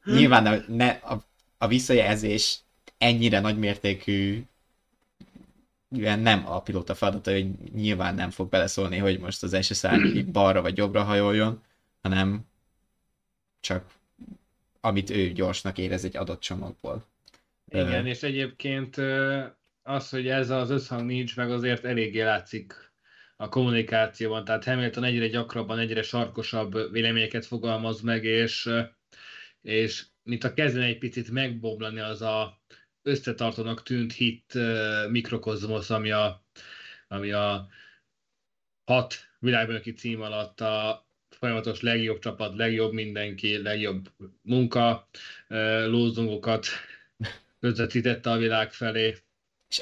nyilván ne, a, a visszajelzés ennyire nagymértékű nem a pilóta feladata, hogy nyilván nem fog beleszólni, hogy most az szárny balra vagy jobbra hajoljon, hanem csak amit ő gyorsnak érez egy adott csomagból. Igen, és egyébként az, hogy ez az összhang nincs, meg azért eléggé látszik a kommunikációban, tehát Hamilton egyre gyakrabban, egyre sarkosabb véleményeket fogalmaz meg, és, és mint a kezdene egy picit megbomlani az a összetartónak tűnt hit mikrokozmosz, ami a, ami a hat világbajnoki cím alatt a folyamatos legjobb csapat, legjobb mindenki, legjobb munka, lózungokat közvetítette a világ felé.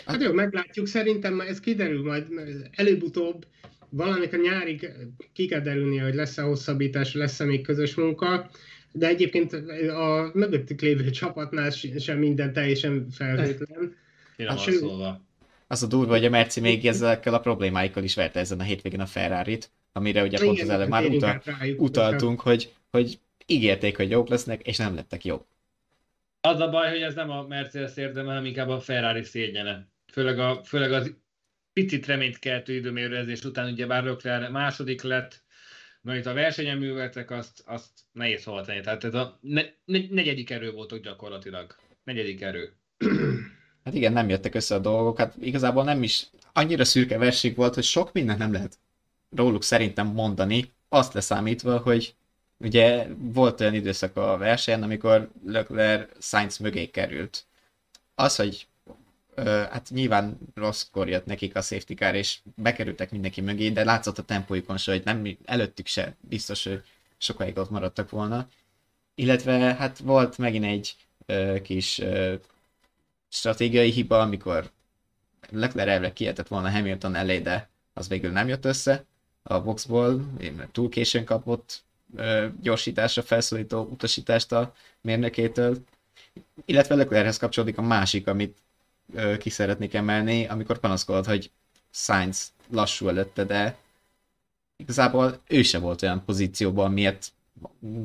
Hát jó, meglátjuk, szerintem ez kiderül majd előbb-utóbb, valamikor nyárig ki kell derülni, hogy lesz-e hosszabbítás, lesz-e még közös munka, de egyébként a mögöttük lévő csapatnál sem minden teljesen felhőtlen. Kérem hát, szólva. Az a durva, hogy a Merci még ezekkel a problémáikkal is verte ezen a hétvégén a Ferrari-t, amire ugye pont az előbb már utal, utaltunk, hogy, hogy ígérték, hogy jók lesznek, és nem lettek jók. Az a baj, hogy ez nem a Mercedes érdeme, hanem inkább a Ferrari szégyene. Főleg, a, főleg az picit reményt keltő időmérőzés után ugye bár Leclerc második lett, Na itt a versenyen műveltek, azt, azt nehéz hova tenni. Tehát ez a ne, ne, negyedik erő voltok gyakorlatilag. Negyedik erő. Hát igen, nem jöttek össze a dolgok. Hát igazából nem is annyira szürke verség volt, hogy sok mindent nem lehet róluk szerintem mondani, azt leszámítva, hogy ugye volt olyan időszak a versenyen, amikor Leclerc Sainz mögé került. Az, hogy hát nyilván rosszkor jött nekik a safety car, és bekerültek mindenki mögé, de látszott a tempójukon se, hogy nem előttük se biztos, hogy sokáig ott maradtak volna. Illetve hát volt megint egy ö, kis ö, stratégiai hiba, amikor Leclerc elve kihetett volna Hamilton elé, de az végül nem jött össze a boxból, túl későn kapott ö, gyorsításra felszólító utasítást a mérnökétől. Illetve Leclerchez kapcsolódik a másik, amit ki szeretnék emelni, amikor panaszkodott, hogy Sainz lassú előtte, de igazából ő se volt olyan pozícióban, miért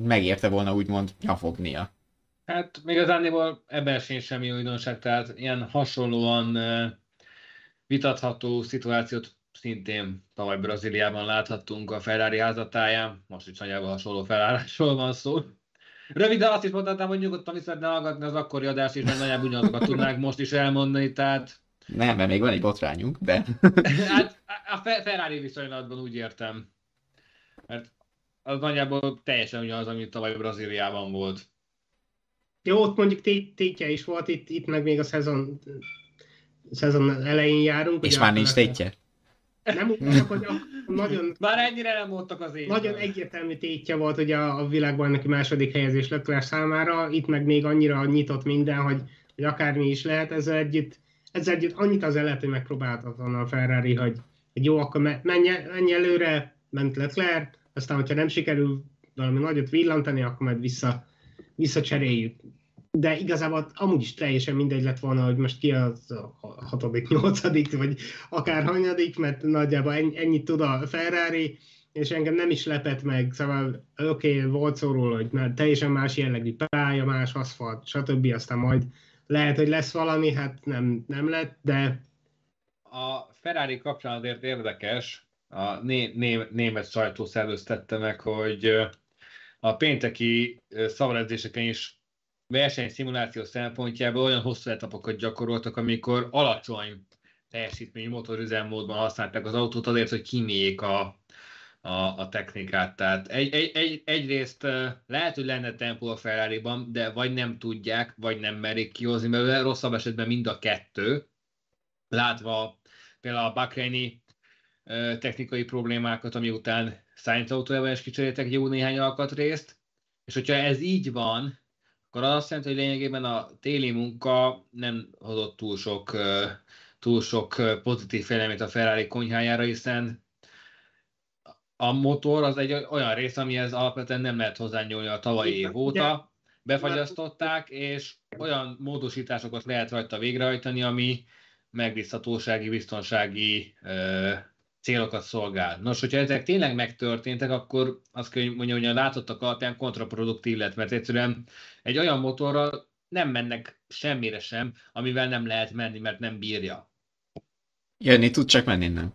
megérte volna úgymond nyafognia. Hát még az Anniból ebben sincs semmi újdonság, tehát ilyen hasonlóan vitatható szituációt szintén tavaly Brazíliában láthattunk a Ferrari házatáján, most is nagyjából hasonló felállásról van szó. Röviden azt is mondhatnám, hogy nyugodtan visszatne hallgatni az akkori adást, és mert nagyjából ugyanazokat tudnánk most is elmondani, tehát... Nem, mert még van egy botrányunk, de... hát a Ferrari viszonylatban úgy értem. Mert az nagyjából teljesen ugyanaz, amit tavaly Brazíliában volt. Jó, ott mondjuk tétje is volt, itt, itt meg még a szezon, szezon elején járunk. És már nincs tétje? Nem csak, hogy nagyon... Már ennyire nem voltak az évben. Nagyon egyértelmű tétje volt ugye a, a világban neki második helyezés Leclerc számára, itt meg még annyira nyitott minden, hogy, hogy akármi is lehet, ezzel együtt, ezzel együtt annyit az lehet, hogy megpróbáltat volna a Ferrari, hogy, hogy jó, akkor menj, menj előre, ment Leclerc, aztán, hogyha nem sikerül valami nagyot villantani, akkor majd vissza, visszacseréljük de igazából amúgy is teljesen mindegy lett volna, hogy most ki az a hatodik, nyolcadik, vagy akár hanyadik, mert nagyjából ennyit tud a Ferrari, és engem nem is lepett meg, szóval oké, okay, volt szó róla, hogy már teljesen más jellegű pálya, más aszfalt, stb. Aztán majd lehet, hogy lesz valami, hát nem, nem lett, de... A Ferrari kapcsán azért érdekes, a né- né- német sajtó szerveztette meg, hogy a pénteki szavaredzéseken is versenyszimuláció szempontjából olyan hosszú etapokat gyakoroltak, amikor alacsony teljesítményű motorüzemmódban használták az autót azért, hogy kimérjék a, a, a technikát. Tehát egy, egy, egy, egyrészt lehet, hogy lenne tempó a ferrari de vagy nem tudják, vagy nem merik kihozni, mert rosszabb esetben mind a kettő. Látva például a Bahreini technikai problémákat, ami után Sainz autójában is kicseréltek jó néhány alkatrészt, és hogyha ez így van, akkor az azt jelenti, hogy lényegében a téli munka nem hozott túl sok, túl sok pozitív félelmét a Ferrari konyhájára, hiszen a motor az egy olyan rész, amihez alapvetően nem lehet hozzányúlni a tavalyi év óta. Befagyasztották, és olyan módosításokat lehet rajta végrehajtani, ami megbízhatósági, biztonsági célokat szolgál. Nos, hogyha ezek tényleg megtörténtek, akkor azt kell mondjam, hogy a látottak alapján kontraproduktív lett, mert egyszerűen egy olyan motorral nem mennek semmire sem, amivel nem lehet menni, mert nem bírja. Jönni tud, csak menni nem.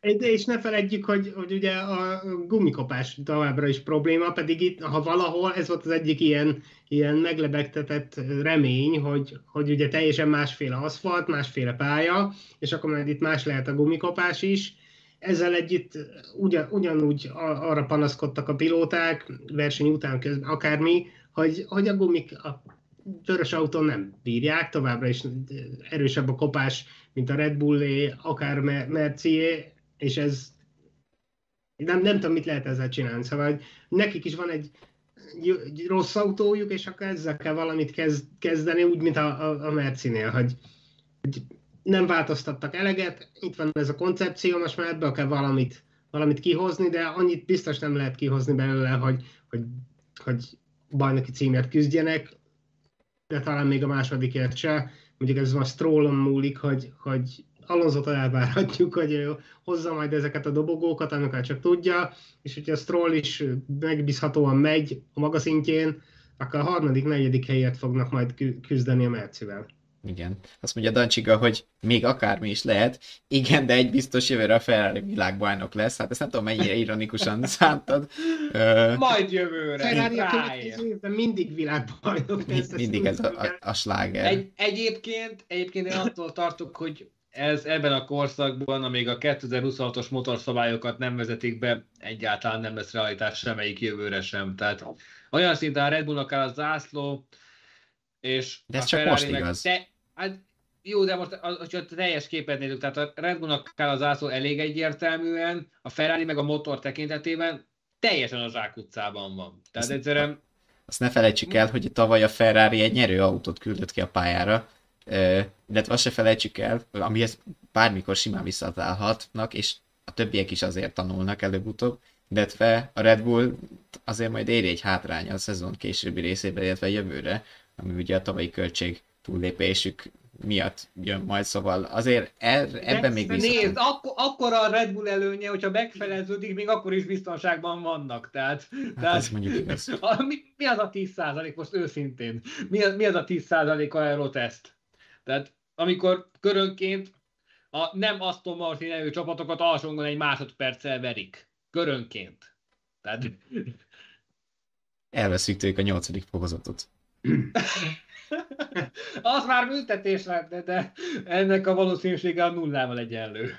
De és ne feledjük, hogy, hogy ugye a gumikopás továbbra is probléma, pedig itt, ha valahol, ez volt az egyik ilyen, ilyen meglebegtetett remény, hogy, hogy ugye teljesen másféle aszfalt, másféle pálya, és akkor majd itt más lehet a gumikopás is. Ezzel együtt ugyan, ugyanúgy arra panaszkodtak a pilóták, verseny után közben, akármi, hogy, hogy a gumik, a vörös autón nem bírják, továbbra is erősebb a kopás, mint a Red Bullé, akár Mercié, és ez nem, nem tudom, mit lehet ezzel csinálni. Szóval nekik is van egy, egy rossz autójuk, és akkor ezzel kell valamit kezd, kezdeni, úgy, mint a, a, a Mercinél, hogy, hogy nem változtattak eleget, itt van ez a koncepció, most már ebből kell valamit, valamit kihozni, de annyit biztos nem lehet kihozni belőle, hogy, hogy, hogy bajnoki címért küzdjenek, de talán még a másodikért se. Mondjuk ez most Strollon múlik, hogy, hogy Alonso-t elvárhatjuk, hogy ő hozza majd ezeket a dobogókat, amikor csak tudja, és hogyha Stroll is megbízhatóan megy a maga szintjén, akkor a harmadik, negyedik helyet fognak majd küzdeni a Mercivel. Igen. Azt mondja Dancsiga, hogy még akármi is lehet. Igen, de egy biztos jövőre a Ferrari világbajnok lesz. Hát ezt nem tudom, mennyire ironikusan szántad. Majd jövőre. Ferrari a évben mindig világbajnok lesz. Mindig ez a, a, a sláger. Egy, egyébként, egyébként én attól tartok, hogy ez ebben a korszakban, amíg a 2026-os motorszabályokat nem vezetik be, egyáltalán nem lesz realitás semmelyik jövőre sem. Tehát olyan szinten a Red Bullnak áll a zászló, és De ez csak most igaz. Te, hát, jó, de most, hogyha teljes képet nézzük, tehát a Red Bullnak kell az zászló elég egyértelműen, a Ferrari meg a motor tekintetében teljesen a zsákutcában van. Tehát azt, egyszerűen... Azt ne felejtsük el, hogy tavaly a Ferrari egy nyerő autót küldött ki a pályára, illetve azt se felejtsük el, amihez bármikor simán visszatállhatnak, és a többiek is azért tanulnak előbb-utóbb, illetve a Red Bull azért majd éri egy hátránya a szezon későbbi részében, illetve jövőre, ami ugye a tavalyi költség túllépésük miatt jön majd, szóval azért er, ebben még vissza. Nézd, akkor, akkor a Red Bull előnye, hogyha megfeleződik, még akkor is biztonságban vannak. Tehát, hát tehát ez mondjuk igaz. A, mi, mi, az a 10 most őszintén? Mi, az, mi az a 10% a Aerotest? Tehát amikor körönként a nem Aston Martin nevű csapatokat alsóngon egy másodperccel verik. Körönként. Tehát... Elveszük tőlük a nyolcadik fokozatot. az már büntetés lenne, de ennek a valószínűsége a nullával egyenlő.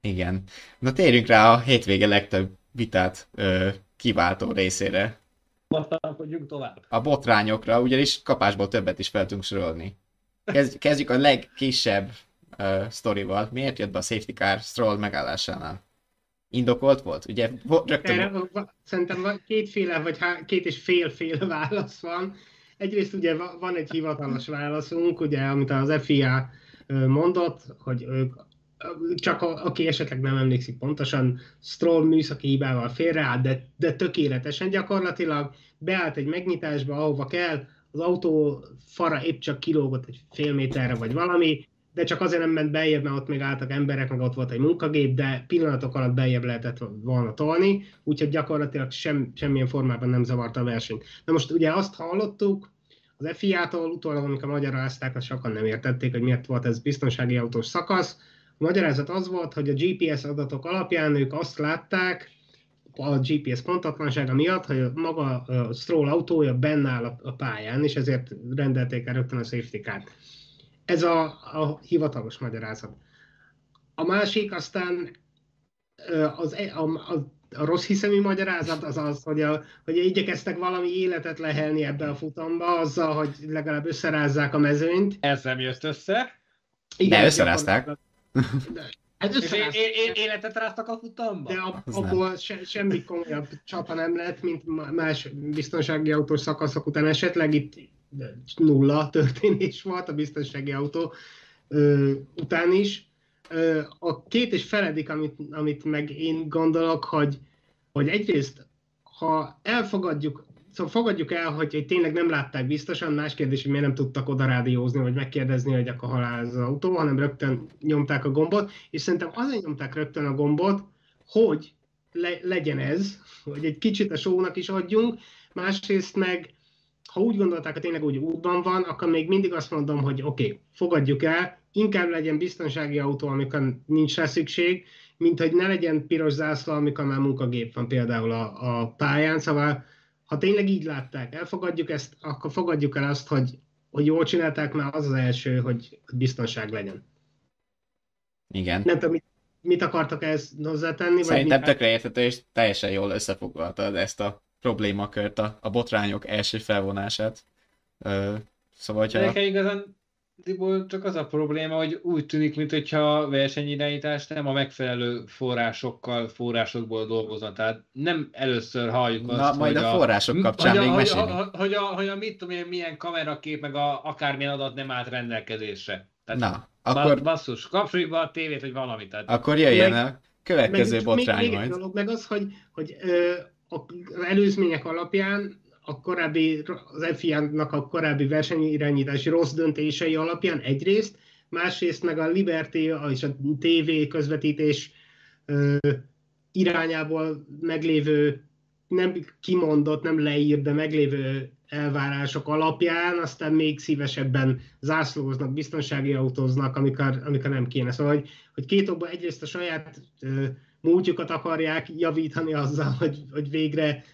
Igen. Na térjünk rá a hétvége legtöbb vitát ö, kiváltó részére. Aztán tovább. A botrányokra, ugyanis kapásból többet is fel tudunk sorolni. Kezd, kezdjük a legkisebb uh, sztorival. Miért jött be a safety car Stroll megállásánál? Indokolt volt? Ugye rögtön... Erre, szerintem kétféle, vagy há, két és fél-fél válasz van. Egyrészt ugye van egy hivatalos válaszunk, ugye, amit az FIA mondott, hogy ők csak a, aki esetleg nem emlékszik pontosan, Stroll műszaki hibával félreállt, de, de tökéletesen gyakorlatilag beállt egy megnyitásba, ahova kell, az autó fara épp csak kilógott egy fél méterre vagy valami, de csak azért nem ment beljebb, mert ott még álltak emberek, meg ott volt egy munkagép, de pillanatok alatt beljebb lehetett volna tolni, úgyhogy gyakorlatilag sem, semmilyen formában nem zavarta a versenyt. Na most ugye azt hallottuk, az FIA-tól utólag, amikor magyarázták, azt sokan nem értették, hogy miért volt ez biztonsági autós szakasz. A magyarázat az volt, hogy a GPS adatok alapján ők azt látták, a GPS pontatlansága miatt, hogy maga a Stroll autója benne áll a pályán, és ezért rendelték el rögtön a safety car Ez a, a hivatalos magyarázat. A másik aztán az, e, a, a, a rossz hiszemű magyarázat az az, hogy, a, hogy igyekeztek valami életet lehelni ebbe a futamba, azzal, hogy legalább összerázzák a mezőnyt. Ez nem jött össze. Igen, De összerázták. Hát é- é- életet ráztak a futamba? De abból se, semmi komolyabb csata nem lett, mint más biztonsági autós szakaszok után. Esetleg itt nulla történés volt a biztonsági autó ö, után is. Ö, a két és feledik, amit, amit meg én gondolok, hogy, hogy egyrészt, ha elfogadjuk Szóval fogadjuk el, hogy, hogy tényleg nem látták biztosan, más kérdés, hogy miért nem tudtak oda rádiózni, vagy megkérdezni, hogy akkor halál az autó, hanem rögtön nyomták a gombot, és szerintem azért nyomták rögtön a gombot, hogy le, legyen ez, hogy egy kicsit a sónak is adjunk, másrészt meg, ha úgy gondolták, hogy tényleg úgy útban van, akkor még mindig azt mondom, hogy oké, okay, fogadjuk el, inkább legyen biztonsági autó, amikor nincs rá szükség, mint hogy ne legyen piros zászló, amikor már munkagép van például a, a pályán, szóval ha tényleg így látták, elfogadjuk ezt, akkor fogadjuk el azt, hogy, hogy jól csinálták, már az az első, hogy biztonság legyen. Igen. Nem tudom, mit, mit akartak ezt hozzátenni? Szerintem vagy tökre érthető, és teljesen jól összefoglaltad ezt a problémakört, a, a botrányok első felvonását. Ö, Szóval, hogyha... Nekem igazán Igazából csak az a probléma, hogy úgy tűnik, mintha a versenyirányítás nem a megfelelő forrásokkal, forrásokból dolgozna. Tehát nem először halljuk Na, azt, majd hogy a források kapcsán hogy még a, hogy, a, hogy, a, hogy a mit tudom én, milyen kamerakép, meg a, akármilyen adat nem állt rendelkezésre. Tehát Na, akkor... basszus, kapcsoljuk be a tévét, vagy valamit. Tehát, akkor jöjjön Meg- a következő meg, botrány még, még majd. egy dolog meg az, hogy, hogy ö, az előzmények alapján a korábbi, az FIA-nak a korábbi versenyirányítási rossz döntései alapján egyrészt, másrészt meg a Liberty és a TV közvetítés ö, irányából meglévő, nem kimondott, nem leírt, de meglévő elvárások alapján, aztán még szívesebben zászlóznak, biztonsági autóznak, amikor, amikor nem kéne. Szóval, hogy, hogy két okban egyrészt a saját ö, múltjukat akarják javítani azzal, hogy, hogy végre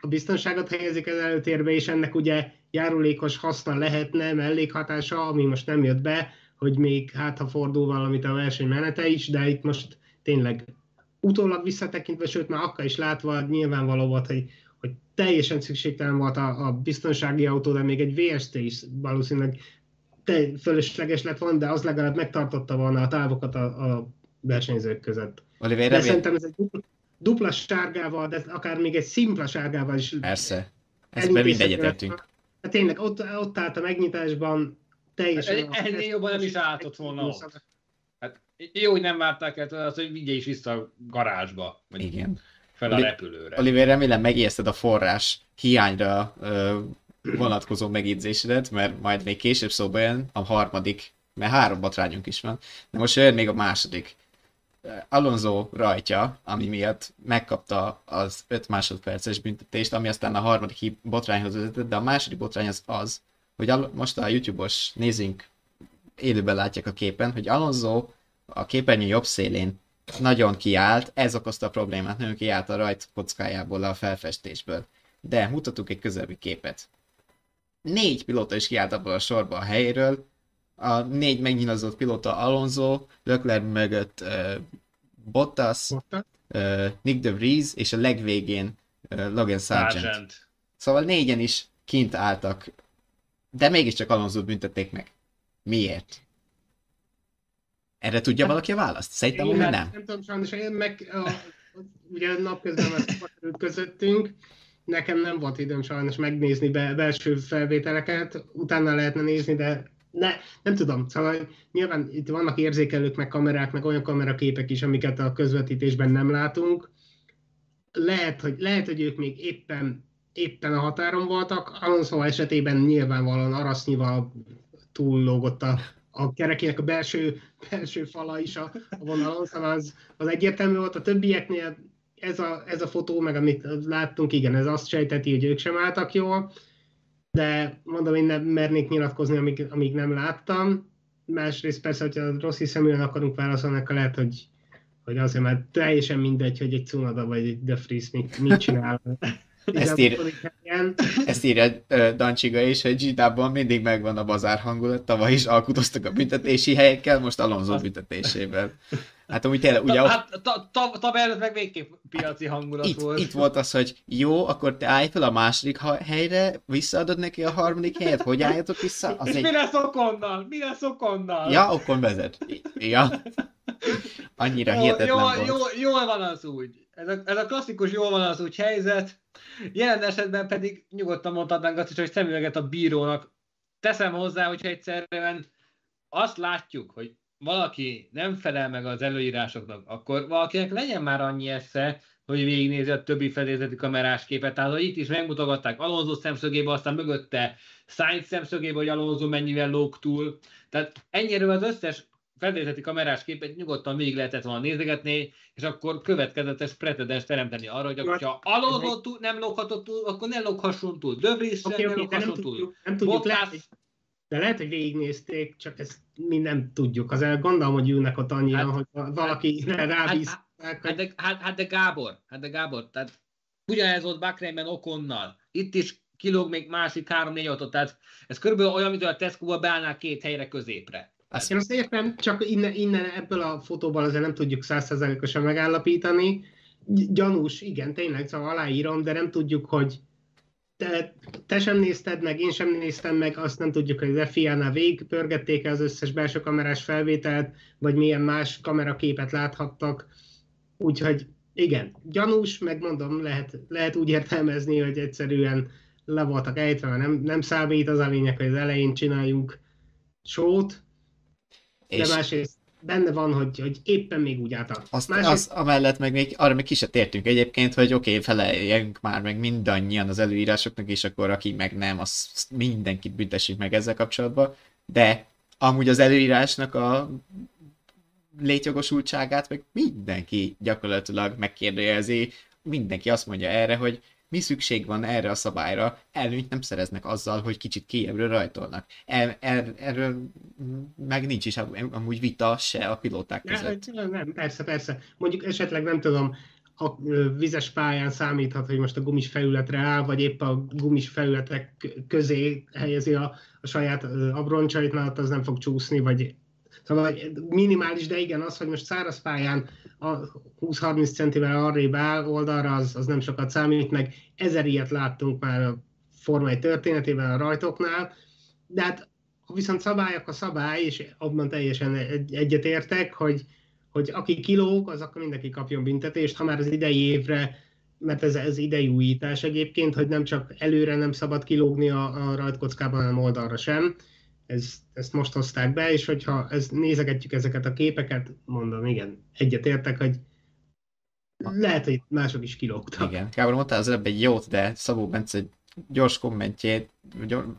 a biztonságot helyezik az előtérbe, és ennek ugye járulékos haszna lehetne, mellékhatása, ami most nem jött be, hogy még hát ha fordul valamit a verseny menete is, de itt most tényleg utólag visszatekintve, sőt már akkor is látva nyilvánvaló volt, hogy, hogy teljesen szükségtelen volt a, a biztonsági autó, de még egy VST is valószínűleg te, fölösleges lett volna, de az legalább megtartotta volna a távokat a, a versenyzők között. Oliver, De remél... szerintem ez egy dupla, dupla sárgával, de akár még egy szimpla sárgával is Persze. Ezben mind egyetértünk. Hát tényleg ott, ott állt a megnyitásban teljesen... Hát, ennél jobban nem is álltott volna ott. Hát, jó, hogy nem várták el azt, hogy vigye is vissza a garázsba, vagy Igen. fel a Oli- repülőre. Oliver, remélem megijeszted a forrás hiányra ö, vonatkozó megjegyzésedet, mert majd még később szóba jön a harmadik, mert három botrányunk is van, de most jön még a második. Alonso rajtja, ami miatt megkapta az 5 másodperces büntetést, ami aztán a harmadik botrányhoz vezetett, de a második botrány az az, hogy Al- most a YouTube-os nézőink élőben látják a képen, hogy Alonso a képernyő jobb szélén nagyon kiállt, ez okozta a problémát, nagyon kiállt a rajt kockájából, a felfestésből. De mutatunk egy közelebbi képet. Négy pilóta is kiállt abból a sorba a helyéről, a négy megnyilazott pilóta Alonso, Leclerc mögött uh, Bottas, Bottas. uh, Nick de Vries, és a legvégén uh, Logan Sargent. Sargent. Szóval négyen is kint álltak, de mégiscsak Alonso büntették meg. Miért? Erre tudja valaki a választ? Szerintem hogy hát nem. nem tudom, sajnos én meg a, ugye napközben közöttünk, nekem nem volt időm sajnos megnézni be, belső felvételeket, utána lehetne nézni, de ne, nem tudom, szóval nyilván itt vannak érzékelők, meg kamerák, meg olyan kameraképek is, amiket a közvetítésben nem látunk. Lehet, hogy, lehet, hogy ők még éppen, éppen a határon voltak, Alonso esetében nyilvánvalóan arasznyival túllógott a, a kerekének a belső, belső fala is a, a vonalon, szóval az, az egyértelmű volt. A többieknél ez a, ez a fotó, meg amit láttunk, igen, ez azt sejteti, hogy ők sem álltak jól, de mondom, én nem mernék nyilatkozni, amíg, amíg nem láttam. Másrészt persze, hogyha rossz hiszeműen akarunk válaszolni, akkor lehet, hogy, hogy azért, mert teljesen mindegy, hogy egy Cunoda vagy egy De Vries mit, mit csinál. Ezt ír- 16. helyen. Ezt írja Dancsiga is, hogy Zsidában mindig megvan a bazár hangulat, tavaly is alkudoztak a büntetési helyekkel, most Alonso büntetésével. Hát amúgy tényleg, ugye hát ta, ta, ta előtt meg végképp piaci hangulat itt, volt. itt volt az, hogy jó, akkor te állj fel a második helyre, visszaadod neki a harmadik helyet, hogy álljatok vissza? Az És egy... mi lesz okonnal? Mi lesz okonnal? Ja, okon vezet. Ja. Annyira Jó, hihetetlen jó, volt. jó, jól van az úgy. Ez a, ez a klasszikus jól van az úgy helyzet. Jelen esetben pedig nyugodtan mondhatnánk azt is, hogy szemüveget a bírónak. Teszem hozzá, hogyha egyszerűen azt látjuk, hogy valaki nem felel meg az előírásoknak, akkor valakinek legyen már annyi esze, hogy végignézi a többi fedélzeti kamerás képet. Tehát, hogy itt is megmutogatták Alonso szemszögébe, aztán mögötte Sainz szemszögébe, hogy Alonso mennyivel lóg túl. Tehát ennyire az összes fedélzeti kamerás képet nyugodtan végig lehetett volna nézegetni, és akkor következetes precedens teremteni arra, hogy akkor, ha Alonso túl, nem lóghatott túl, akkor ne lóghasson túl. Vries Oké, sem ne de nem lóghasson túl. tudjuk, nem tudjuk Bottas, de lehet, hogy végignézték, csak ezt mi nem tudjuk. Azért gondolom, hogy ülnek ott annyian, Hát- hogy valaki rábízták, Hát hogy de, hát, hát de Gábor, hát de Gábor, tehát ugyanez volt Bakreinben Okonnal. Itt is kilóg még másik három-négy autót, tehát ez körülbelül olyan, mint a Tesco-ba beállnál két helyre középre. Azt, Én azt értem, csak innen, innen ebből a fotóból azért nem tudjuk százszerzalékosan megállapítani. Gy- Gyanús, igen, tényleg, szóval aláírom, de nem tudjuk, hogy te, te sem nézted meg, én sem néztem meg, azt nem tudjuk, hogy az FIA-nál végigpörgették az összes belső kamerás felvételt, vagy milyen más kameraképet láthattak. Úgyhogy igen, gyanús, meg mondom, lehet, lehet úgy értelmezni, hogy egyszerűen le voltak ejtve, mert nem, nem számít az a lényeg, hogy az elején csináljunk sót, de és... másrészt benne van, hogy, hogy éppen még úgy átad. Azt, Másrészt... azt amellett meg még arra még ki se tértünk egyébként, hogy oké, okay, feleljünk már meg mindannyian az előírásoknak, és akkor aki meg nem, az mindenkit büntessük meg ezzel kapcsolatban, de amúgy az előírásnak a létjogosultságát meg mindenki gyakorlatilag megkérdőjelzi, mindenki azt mondja erre, hogy mi szükség van erre a szabályra, előnyt nem szereznek azzal, hogy kicsit kiebről rajtolnak. Er, er, erről meg nincs is amúgy vita se a pilóták között. Ja, nem, persze, persze. Mondjuk esetleg nem tudom, a vizes pályán számíthat, hogy most a gumis felületre áll, vagy épp a gumis felületek közé helyezi a, a saját abroncsait, mert az nem fog csúszni, vagy Szóval minimális, de igen, az, hogy most száraz pályán a 20-30 centivel arrébb áll oldalra, az, az nem sokat számít, meg. Ezer ilyet láttunk már a formai történetében a rajtoknál, de hát viszont szabályok a szabály, és abban teljesen egyetértek, hogy, hogy aki kilóg, az akkor mindenki kapjon büntetést, ha már az idei évre, mert ez, ez idei újítás egyébként, hogy nem csak előre nem szabad kilógni a, a rajtkockában, hanem oldalra sem, ez, ezt most hozták be, és hogyha ez, nézegetjük ezeket a képeket, mondom, igen, egyetértek, hogy lehet, hogy mások is kilógtak. Igen, Gábor mondta az előbb egy jót, de Szabó Bence gyors kommentjét,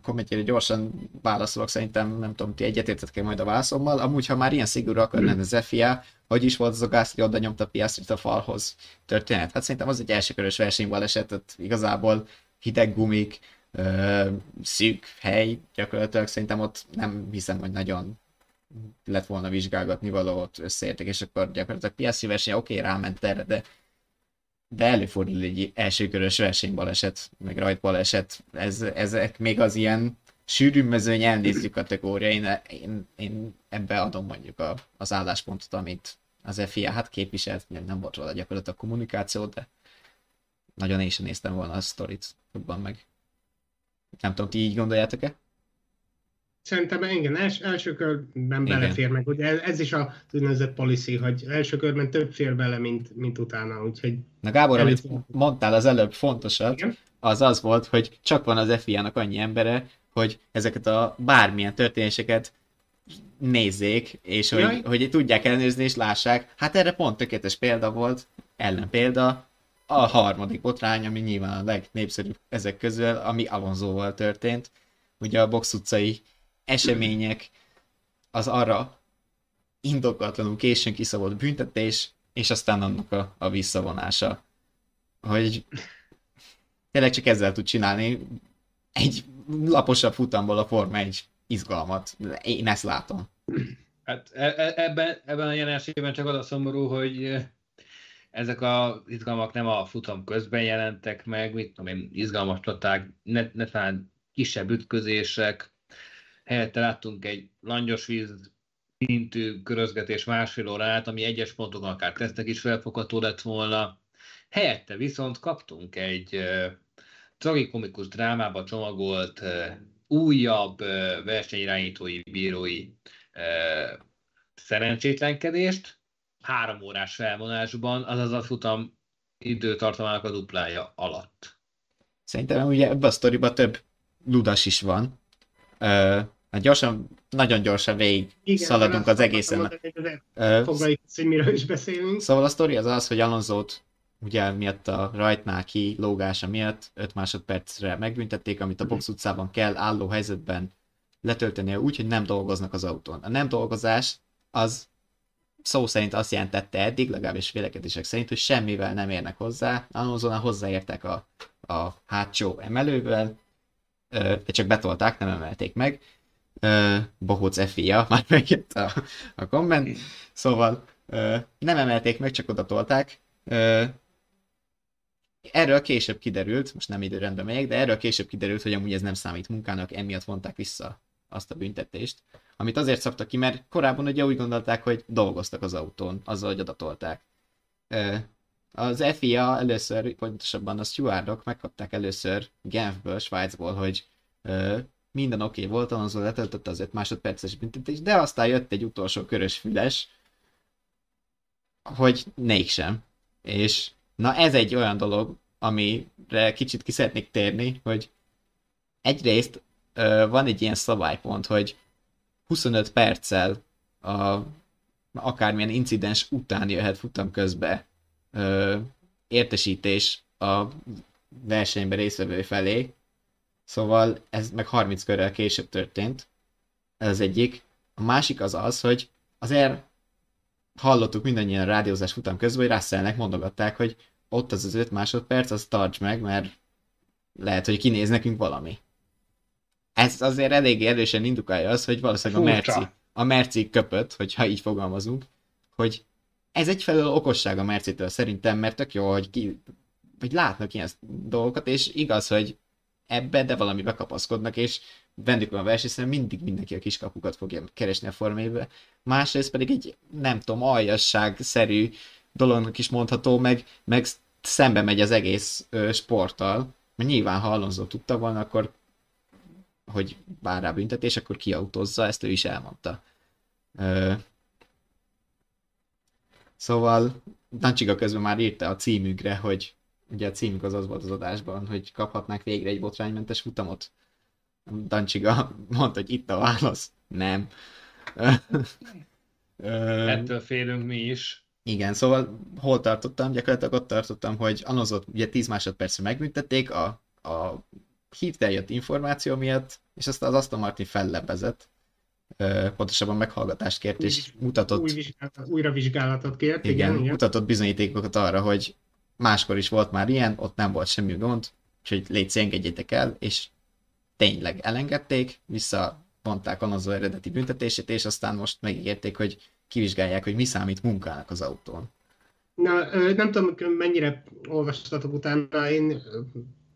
kommentjére gyorsan válaszolok, szerintem nem tudom, ti egyetértetek majd a válaszommal. Amúgy, ha már ilyen szigorú akar lenni az FIA, hogy is volt az a gáz, hogy oda nyomta Piastrit a falhoz történet? Hát szerintem az egy elsőkörös versenybaleset, tehát igazából hideg gumik, szűk hely, gyakorlatilag szerintem ott nem hiszem, hogy nagyon lett volna vizsgálgatni való, ott összeértek, és akkor gyakorlatilag piaci verseny, oké, okay, ráment erre, de de előfordul egy elsőkörös versenybaleset, meg rajtbaleset, ez, ezek még az ilyen sűrű mezőny elnézzük kategória, én, én, én ebbe adom mondjuk a, az álláspontot, amit az FIA hát képviselt, nem volt róla gyakorlatilag a kommunikáció, de nagyon én sem néztem volna a sztorit jobban meg. Nem tudom, ti így gondoljátok-e? Szerintem igen, els, első körben igen. belefér meg. Ugye ez, ez is a úgynevezett policy, hogy első körben több fér bele, mint, mint utána. Úgyhogy Na Gábor, amit mondtál az előbb fontosabb, igen? az az volt, hogy csak van az FIA-nak annyi embere, hogy ezeket a bármilyen történéseket nézzék, és hogy, hogy tudják elnézni és lássák. Hát erre pont tökéletes példa volt, ellen példa, a harmadik botrány, ami nyilván a legnépszerűbb ezek közül, ami Alonsoval történt. Ugye a box utcai események az arra indokatlanul későn kiszabott büntetés, és aztán annak a, a visszavonása. Hogy tényleg csak ezzel tud csinálni egy laposabb futamból a Forma egy izgalmat. Én ezt látom. Hát e, e, ebben, ebben a jelenségben csak az a szomorú, hogy ezek a izgalmak nem a futam közben jelentek meg, mit tudom én, izgalmas csaták, ne, ne talán kisebb ütközések, helyette láttunk egy langyos víz szintű körözgetés másfél órát, ami egyes pontokon akár tesztek is felfogható lett volna. Helyette viszont kaptunk egy uh, tragikomikus drámába csomagolt uh, újabb uh, versenyirányítói, bírói szerencsétlenkedést, három órás felvonásban, azaz a futam időtartamának a duplája alatt. Szerintem ugye ebben a sztoriban több ludas is van. Uh, hát gyorsan, nagyon gyorsan végig Igen, szaladunk az egészen. Foglaljuk hogy miről is beszélünk. Szóval a sztori az az, hogy Alonso-t ugye miatt a rajtnál ki lógása miatt 5 másodpercre megbüntették, amit a box utcában kell álló helyzetben letöltenie úgy, hogy nem dolgoznak az autón. A nem dolgozás az szó szerint azt jelentette eddig, legalábbis vélekedések szerint, hogy semmivel nem érnek hozzá. Alonso hozzáértek a, a hátsó emelővel, de csak betolták, nem emelték meg. Bohóc FIA, már megjött a, a komment. Szóval nem emelték meg, csak oda tolták. Erről később kiderült, most nem időrendben megyek, de erről később kiderült, hogy amúgy ez nem számít munkának, emiatt vonták vissza azt a büntetést amit azért szabtak ki, mert korábban ugye úgy gondolták, hogy dolgoztak az autón, azzal, hogy adatolták. Az FIA először, pontosabban a stewardok megkapták először Genfből, Svájcból, hogy minden oké okay volt, Alonso letöltötte az 5 másodperces büntetés, de aztán jött egy utolsó körös füles, hogy mégsem. És na ez egy olyan dolog, amire kicsit ki szeretnék térni, hogy egyrészt ö, van egy ilyen szabálypont, hogy 25 perccel a akármilyen incidens után jöhet futam közbe ö, értesítés a versenyben részvevő felé, szóval ez meg 30 körrel később történt, ez az egyik. A másik az az, hogy azért hallottuk mindannyian a rádiózás futam közben, hogy Russellnek mondogatták, hogy ott az az 5 másodperc, az tarts meg, mert lehet, hogy kinéz nekünk valami. Ez azért eléggé erősen indukálja az, hogy valószínűleg a Merci, a Merci köpött, hogyha így fogalmazunk, hogy ez egyfelől okosság a Mercitől szerintem, mert tök jó, hogy, ki, hogy látnak ilyen dolgokat, és igaz, hogy ebbe, de valami bekapaszkodnak, és bennük van a verseny, mindig mindenki a kiskapukat fogja keresni a formébe. Másrészt pedig egy, nem tudom, aljasság-szerű dolognak is mondható, meg, meg szembe megy az egész ö, sporttal. Mert nyilván, ha Alonso tudta volna, akkor hogy vár rá büntetés, akkor kiautózza, ezt ő is elmondta. Ö, szóval Dancsiga közben már írta a címükre, hogy ugye a címük az az volt az adásban, hogy kaphatnák végre egy botránymentes futamot. Dancsiga mondta, hogy itt a válasz. Nem. Ettől félünk mi is. Igen, szóval hol tartottam? Gyakorlatilag ott tartottam, hogy Anozot ugye 10 másodpercre megbüntették a, a hírt eljött információ miatt, és aztán az Aston Martin fellebbezett. Pontosabban meghallgatást kért, új, és mutatott... Új vizsgálatot, újra vizsgálatot kért, igen, igen, mutatott bizonyítékokat arra, hogy máskor is volt már ilyen, ott nem volt semmi gond, úgyhogy légy engedjétek el, és tényleg elengedték, visszavonták Alonso eredeti büntetését, és aztán most megígérték, hogy kivizsgálják, hogy mi számít munkának az autón. Na, nem tudom, mennyire olvastatok utána, én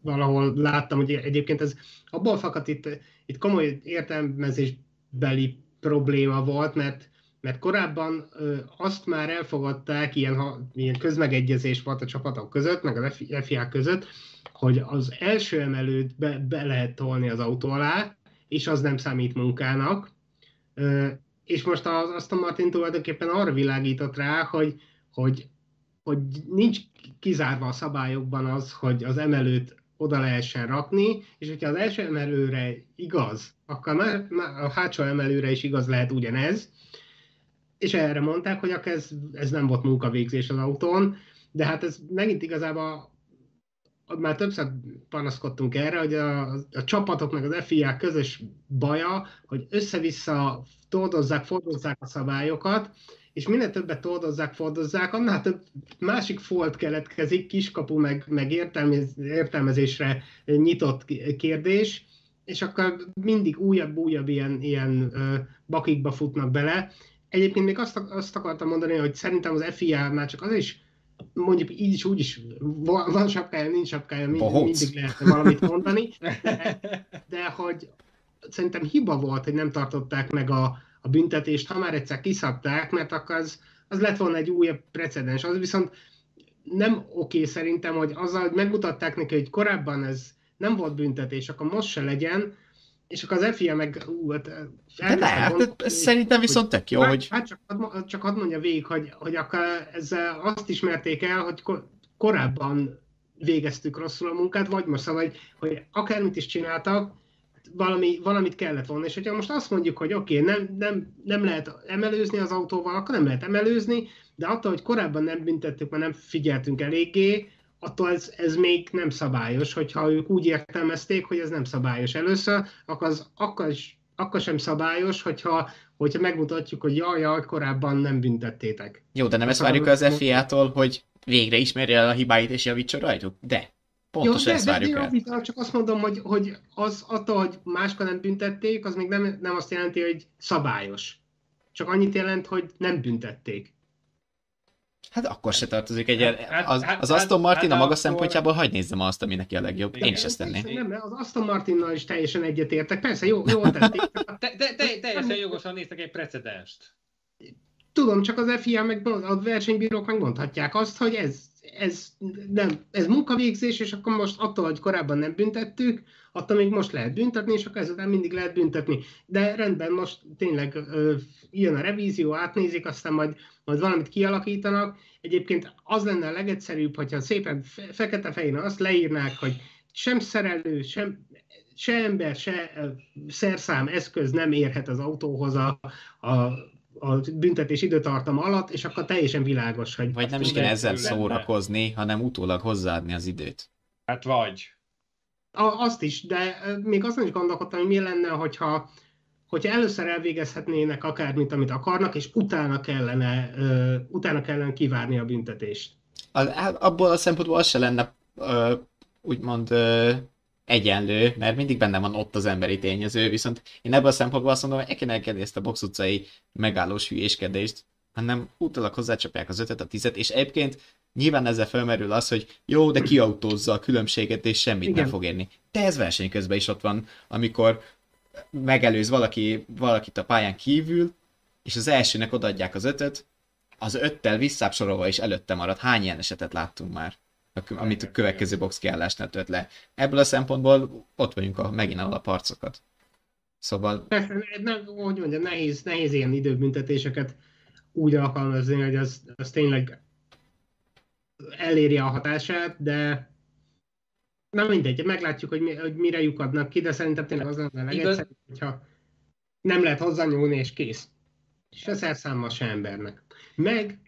valahol láttam, hogy egyébként ez abból fakad itt, itt komoly értelmezésbeli probléma volt, mert, mert korábban ö, azt már elfogadták, ilyen, ha, ilyen közmegegyezés volt a csapatok között, meg az FIA között, hogy az első emelőt be, be lehet tolni az autó alá, és az nem számít munkának. Ö, és most az Aston Martin tulajdonképpen arra világított rá, hogy, hogy, hogy nincs kizárva a szabályokban az, hogy az emelőt oda lehessen rakni, és hogyha az első emelőre igaz, akkor már, a hátsó emelőre is igaz lehet ugyanez, és erre mondták, hogy ez, ez nem volt munkavégzés az autón, de hát ez megint igazából már többször panaszkodtunk erre, hogy a, a csapatok meg az FIA közös baja, hogy össze-vissza toldozzák, fordozzák a szabályokat, és minél többet toldozzák, fordozzák, annál több másik folt keletkezik, kiskapu, meg, meg értelmez, értelmezésre nyitott kérdés, és akkor mindig újabb-újabb ilyen, ilyen bakikba futnak bele. Egyébként még azt, azt akartam mondani, hogy szerintem az FIA már csak az is, mondjuk így is, úgy is, van, sapkája, nincs sapkája, mind, mindig lehetne valamit mondani, de hogy szerintem hiba volt, hogy nem tartották meg a, a büntetést, ha már egyszer kiszabták, mert akkor az, az lett volna egy újabb precedens. Az viszont nem oké szerintem, hogy azzal, hogy megmutatták neki, hogy korábban ez nem volt büntetés, akkor most se legyen, és akkor az FIA meg ú, hát De ne, hát szerintem viszont tök jó, hát, hogy... Hát csak, csak hadd mondja végig, hogy, hogy akkor ezzel azt ismerték el, hogy korábban végeztük rosszul a munkát, vagy most szóval, hogy, hogy akármit is csináltak, valami, valamit kellett volna. És hogyha most azt mondjuk, hogy oké, okay, nem, nem, nem lehet emelőzni az autóval, akkor nem lehet emelőzni, de attól, hogy korábban nem büntettük, mert nem figyeltünk eléggé, attól ez, ez még nem szabályos, hogyha ők úgy értelmezték, hogy ez nem szabályos először, akkor, az, akkor, akkor sem szabályos, hogyha, hogyha megmutatjuk, hogy jaj, jaj, korábban nem büntettétek. Jó, de nem ezt várjuk az FIA-tól, hogy végre ismerje el a hibáit és javítson rajtuk? De. Pontosan Jó, ezt de, várjuk de, de, el. Csak azt mondom, hogy, hogy az attól, hogy máskor nem büntették, az még nem, nem azt jelenti, hogy szabályos. Csak annyit jelent, hogy nem büntették. Hát akkor se tartozik egy... Hát, hát az, hát, az Aston Martin hát, a maga akkor... szempontjából hagy nézzem azt, ami neki a legjobb. Igen, Én is ezt tenném. Nem, az Aston Martinnal is teljesen egyetértek. Persze, jó, jól tették. Te, te, te, teljesen jogosan néztek egy precedenst. Tudom, csak az FIA meg a versenybírók megmondhatják azt, hogy ez ez, nem, ez munkavégzés, és akkor most attól, hogy korábban nem büntettük, attól még most lehet büntetni, és akkor ezután mindig lehet büntetni. De rendben, most tényleg ö, jön a revízió, átnézik, aztán majd, majd valamit kialakítanak. Egyébként az lenne a legegyszerűbb, hogyha szépen fe, fekete fején azt leírnák, hogy sem szerelő, sem, se ember, se szerszám eszköz nem érhet az autóhoz a, a a büntetés időtartama alatt, és akkor teljesen világos, hogy... Vagy nem is kell ezzel szórakozni, hanem utólag hozzáadni az időt. Hát vagy. A, azt is, de még azon is gondolkodtam, hogy mi lenne, hogyha, hogyha először elvégezhetnének akármit, amit akarnak, és utána kellene, uh, utána kellene kivárni a büntetést. A, abból a szempontból az se lenne uh, úgymond uh, egyenlő, mert mindig benne van ott az emberi tényező, viszont én ebből a szempontból azt mondom, hogy kell ezt a box utcai megállós hülyéskedést, hanem utólag hozzácsapják az ötöt, a tizet, és egyébként nyilván ezzel felmerül az, hogy jó, de kiautózza a különbséget, és semmit Igen. nem fog érni. De ez verseny közben is ott van, amikor megelőz valaki, valakit a pályán kívül, és az elsőnek odaadják az ötöt, az öttel visszább sorolva is előtte marad. Hány ilyen esetet láttunk már? Amit a következő box kiállásnál tört le. Ebből a szempontból ott vagyunk a megint a parcokat. Szóval... Nem, hogy mondjam, nehéz, nehéz ilyen időbüntetéseket úgy alkalmazni, hogy az, az tényleg eléri a hatását, de na mindegy, meglátjuk, hogy, mi, hogy mire lyukadnak ki, de szerintem tényleg az lenne a legegyszerűbb, hogyha nem lehet hozzányúlni, és kész. Se szerszámmal, se embernek. Meg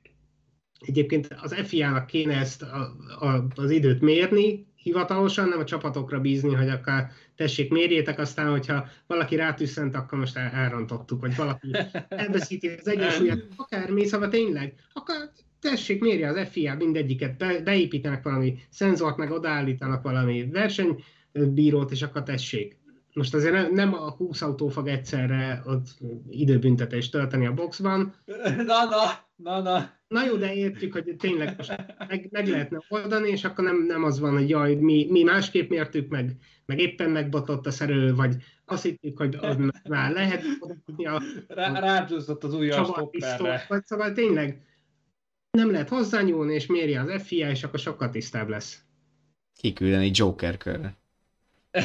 Egyébként az FIA-nak kéne ezt a, a, az időt mérni, hivatalosan, nem a csapatokra bízni, hogy akár tessék, mérjétek, aztán, hogyha valaki rátüsszent, akkor most el, elrontottuk, vagy valaki elveszíti az egyensúlyát, akármi, szóval tényleg, akkor tessék, mérje az FIA mindegyiket, be, beépítenek valami szenzort, meg odaállítanak valami versenybírót, és akkor tessék. Most azért nem a 20 autó fog egyszerre ott időbüntetést tölteni a boxban. Na, na, na, na. Na jó, de értjük, hogy tényleg most meg, meg lehetne oldani, és akkor nem, nem az van, hogy jaj, mi, mi másképp mértük meg, meg éppen megbotott a szerelő, vagy azt hittük, hogy az már lehet odaadni a... Rá, rácsúszott az stopperre. Vagy szóval tényleg nem lehet hozzányúlni, és méri az FIA, és akkor sokkal tisztább lesz. Kiküldeni Joker körre.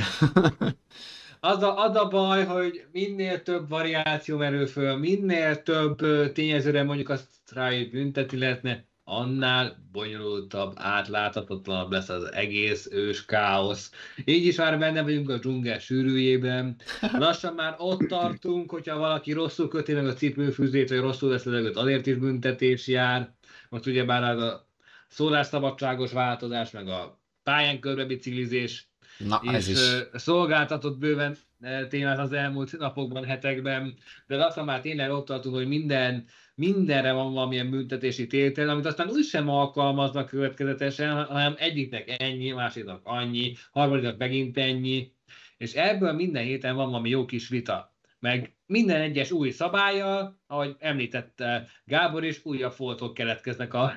az, a, az a baj, hogy minél több variáció merül föl, minél több tényezőre mondjuk azt rájuk bünteti lehetne, annál bonyolultabb, átláthatatlanabb lesz az egész ős káosz. Így is már benne vagyunk a dzsungel sűrűjében. Lassan már ott tartunk, hogyha valaki rosszul köti meg a cipőfűzét, vagy rosszul lesz levegőt, azért is büntetés jár. Most ugye már a szólásszabadságos változás, meg a pályán körbe biciklizés Na, és ez is. szolgáltatott bőven témát az elmúlt napokban, hetekben, de lassan már tényleg ott tartunk, hogy minden, mindenre van valamilyen büntetési tétel, amit aztán úgy sem alkalmaznak következetesen, hanem egyiknek ennyi, másiknak annyi, harmadiknak megint ennyi, és ebből minden héten van valami jó kis vita. Meg minden egyes új szabályjal, ahogy említette Gábor is, újabb foltok keletkeznek a,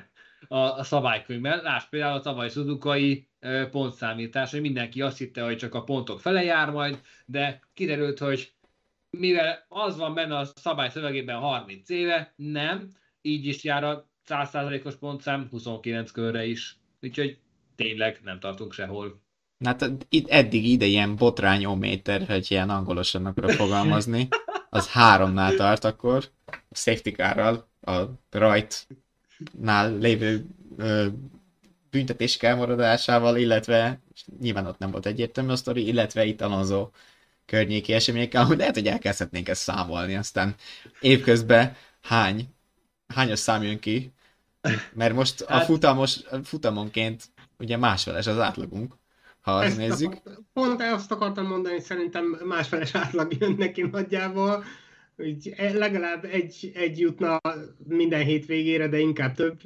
a, a szabálykönyvben. Lásd például a tavaly szudukai pontszámítás, hogy mindenki azt hitte, hogy csak a pontok fele jár majd, de kiderült, hogy mivel az van benne a szabály szövegében 30 éve, nem, így is jár a 100%-os pontszám 29 körre is. Úgyhogy tényleg nem tartunk sehol. Hát itt eddig ide ilyen botrányométer, hogy ilyen angolosan akarok fogalmazni, az háromnál tart akkor, a safety car a rajtnál lévő ö, büntetés elmaradásával, illetve nyilván ott nem volt egyértelmű a sztori, illetve itt Alonso környéki eseményekkel, hogy lehet, hogy elkezdhetnénk ezt számolni, aztán évközben hány, hányos szám jön ki, mert most a hát- futamos, futamonként ugye másfeles az átlagunk, ha azt nézzük. Akart, pont azt akartam mondani, hogy szerintem másfeles átlag jön neki nagyjából, hogy legalább egy, egy jutna minden hétvégére, de inkább több.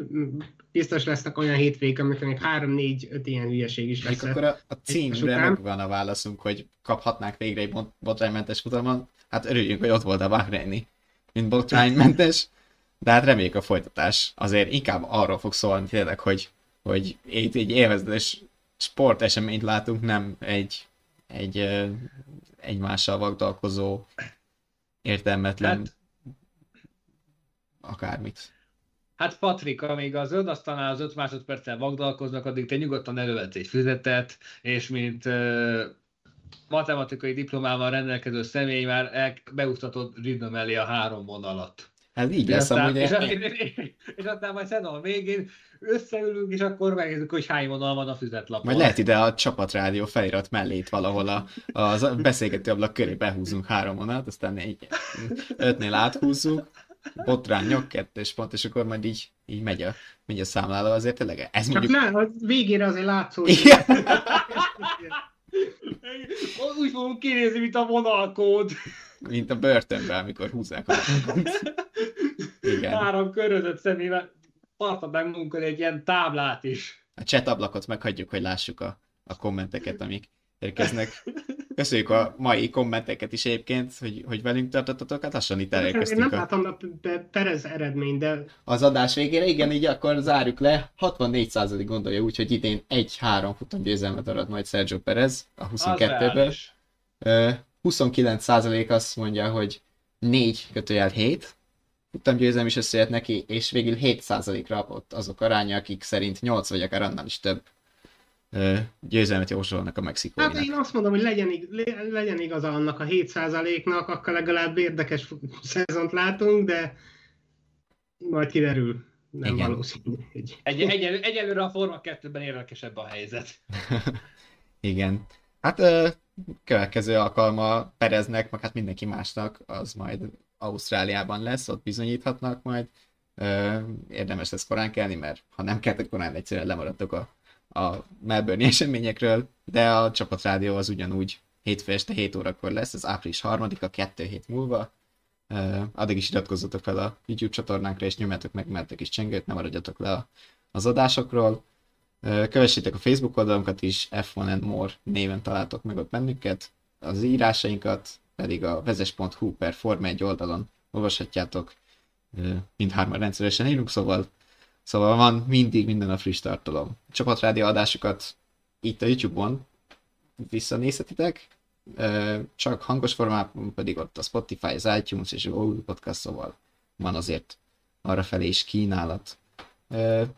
Biztos lesznek olyan hétvég, amikor még három, négy, öt ilyen hülyeség is lesz. akkor a, a címre megvan a válaszunk, hogy kaphatnák végre egy botránymentes futamon. Hát örüljünk, hogy ott volt a Bahreini, mint botránymentes. De hát reméljük a folytatás azért inkább arról fog szólni tényleg, hogy, hogy egy, egy élvezetes sporteseményt látunk, nem egy, egy egymással vagdalkozó értelmetlen hát, akármit. Hát Patrik, amíg az zöld asztalnál az 5 másodperccel vagdalkoznak, addig te nyugodtan elővetsz egy füzetet, és mint uh, matematikai diplomával rendelkező személy már el, beúsztatod ridnom elé a három vonalat. Ez így És lesz amúgy. és, és, és aztán majd szedem a végén, összeülünk, és akkor megnézzük, hogy hány vonal van a füzetlapon. Majd lehet ide a csapatrádió felirat mellé itt valahol a, a beszélgető ablak köré behúzunk három vonalat, aztán négy, ötnél áthúzzuk, botrány, nyok, kettős pont, és akkor majd így, így megy a, megy a számláló, azért tényleg ez Csak mondjuk... ne, a végére azért látszódik. Igen. Úgy fogunk kinézni, mint a vonalkód. Mint a börtönben, amikor húzzák a Igen. Három körözött szemével tartott meg magunkon egy ilyen táblát is. A chat ablakot meghagyjuk, hogy lássuk a, a kommenteket, amik érkeznek. Köszönjük a mai kommenteket is egyébként, hogy, hogy velünk tartottatok, hát lassan itt Én nem elérkeztünk a, Perez eredményt, de az adás végére. Igen, így akkor zárjuk le. 64% gondolja úgy, hogy idén 1-3 futamgyőzelmet arat majd Sergio Perez a Az 22-ből. Reális. Ö, 29% azt mondja, hogy 4 kötőjel 7 futamgyőzelem is összejött neki, és végül 7%-ra apott azok aránya, akik szerint 8 vagy akár annál is több győzelmet jósolnak a hát mexikóinak. én azt mondom, hogy legyen, legyen igaza annak a 7%-nak, akkor legalább érdekes szezont látunk, de majd kiderül. Nem Igen. valószínű. Egy, egyelő, egyelőre a Forma 2-ben érdekesebb a helyzet. Igen. Hát ö, következő alkalma Pereznek, meg hát mindenki másnak, az majd Ausztráliában lesz, ott bizonyíthatnak majd. Ö, érdemes lesz korán kelni, mert ha nem keltek korán, egyszerűen lemaradtok a, a Melbourne eseményekről, de a csapatrádió az ugyanúgy hétfő este 7 órakor lesz, ez április 3-a, 2 hét múlva. Ö, addig is iratkozzatok fel a YouTube csatornánkra, és nyomjátok meg, mertek is csengőt, ne maradjatok le a, az adásokról. Kövessétek a Facebook oldalunkat is, F1 and More néven találtok meg ott bennünket. Az írásainkat pedig a vezes.hu per Forma 1 oldalon olvashatjátok. Mindhárman rendszeresen írunk, szóval, szóval van mindig minden a friss tartalom. Csapatrádió adásokat itt a YouTube-on visszanézhetitek, csak hangos formában pedig ott a Spotify, az iTunes és a Google Podcast, szóval van azért arra felé is kínálat.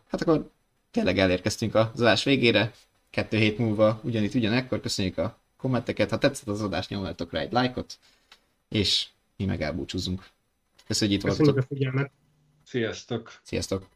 Hát akkor tényleg elérkeztünk az adás végére, kettő hét múlva ugyanitt ugyanekkor, köszönjük a kommenteket, ha tetszett az adás, nyomjatok rá egy lájkot, és mi meg elbúcsúzunk. Köszönjük, hogy itt Köszönjük voltatok. a figyelmet. Sziasztok! Sziasztok!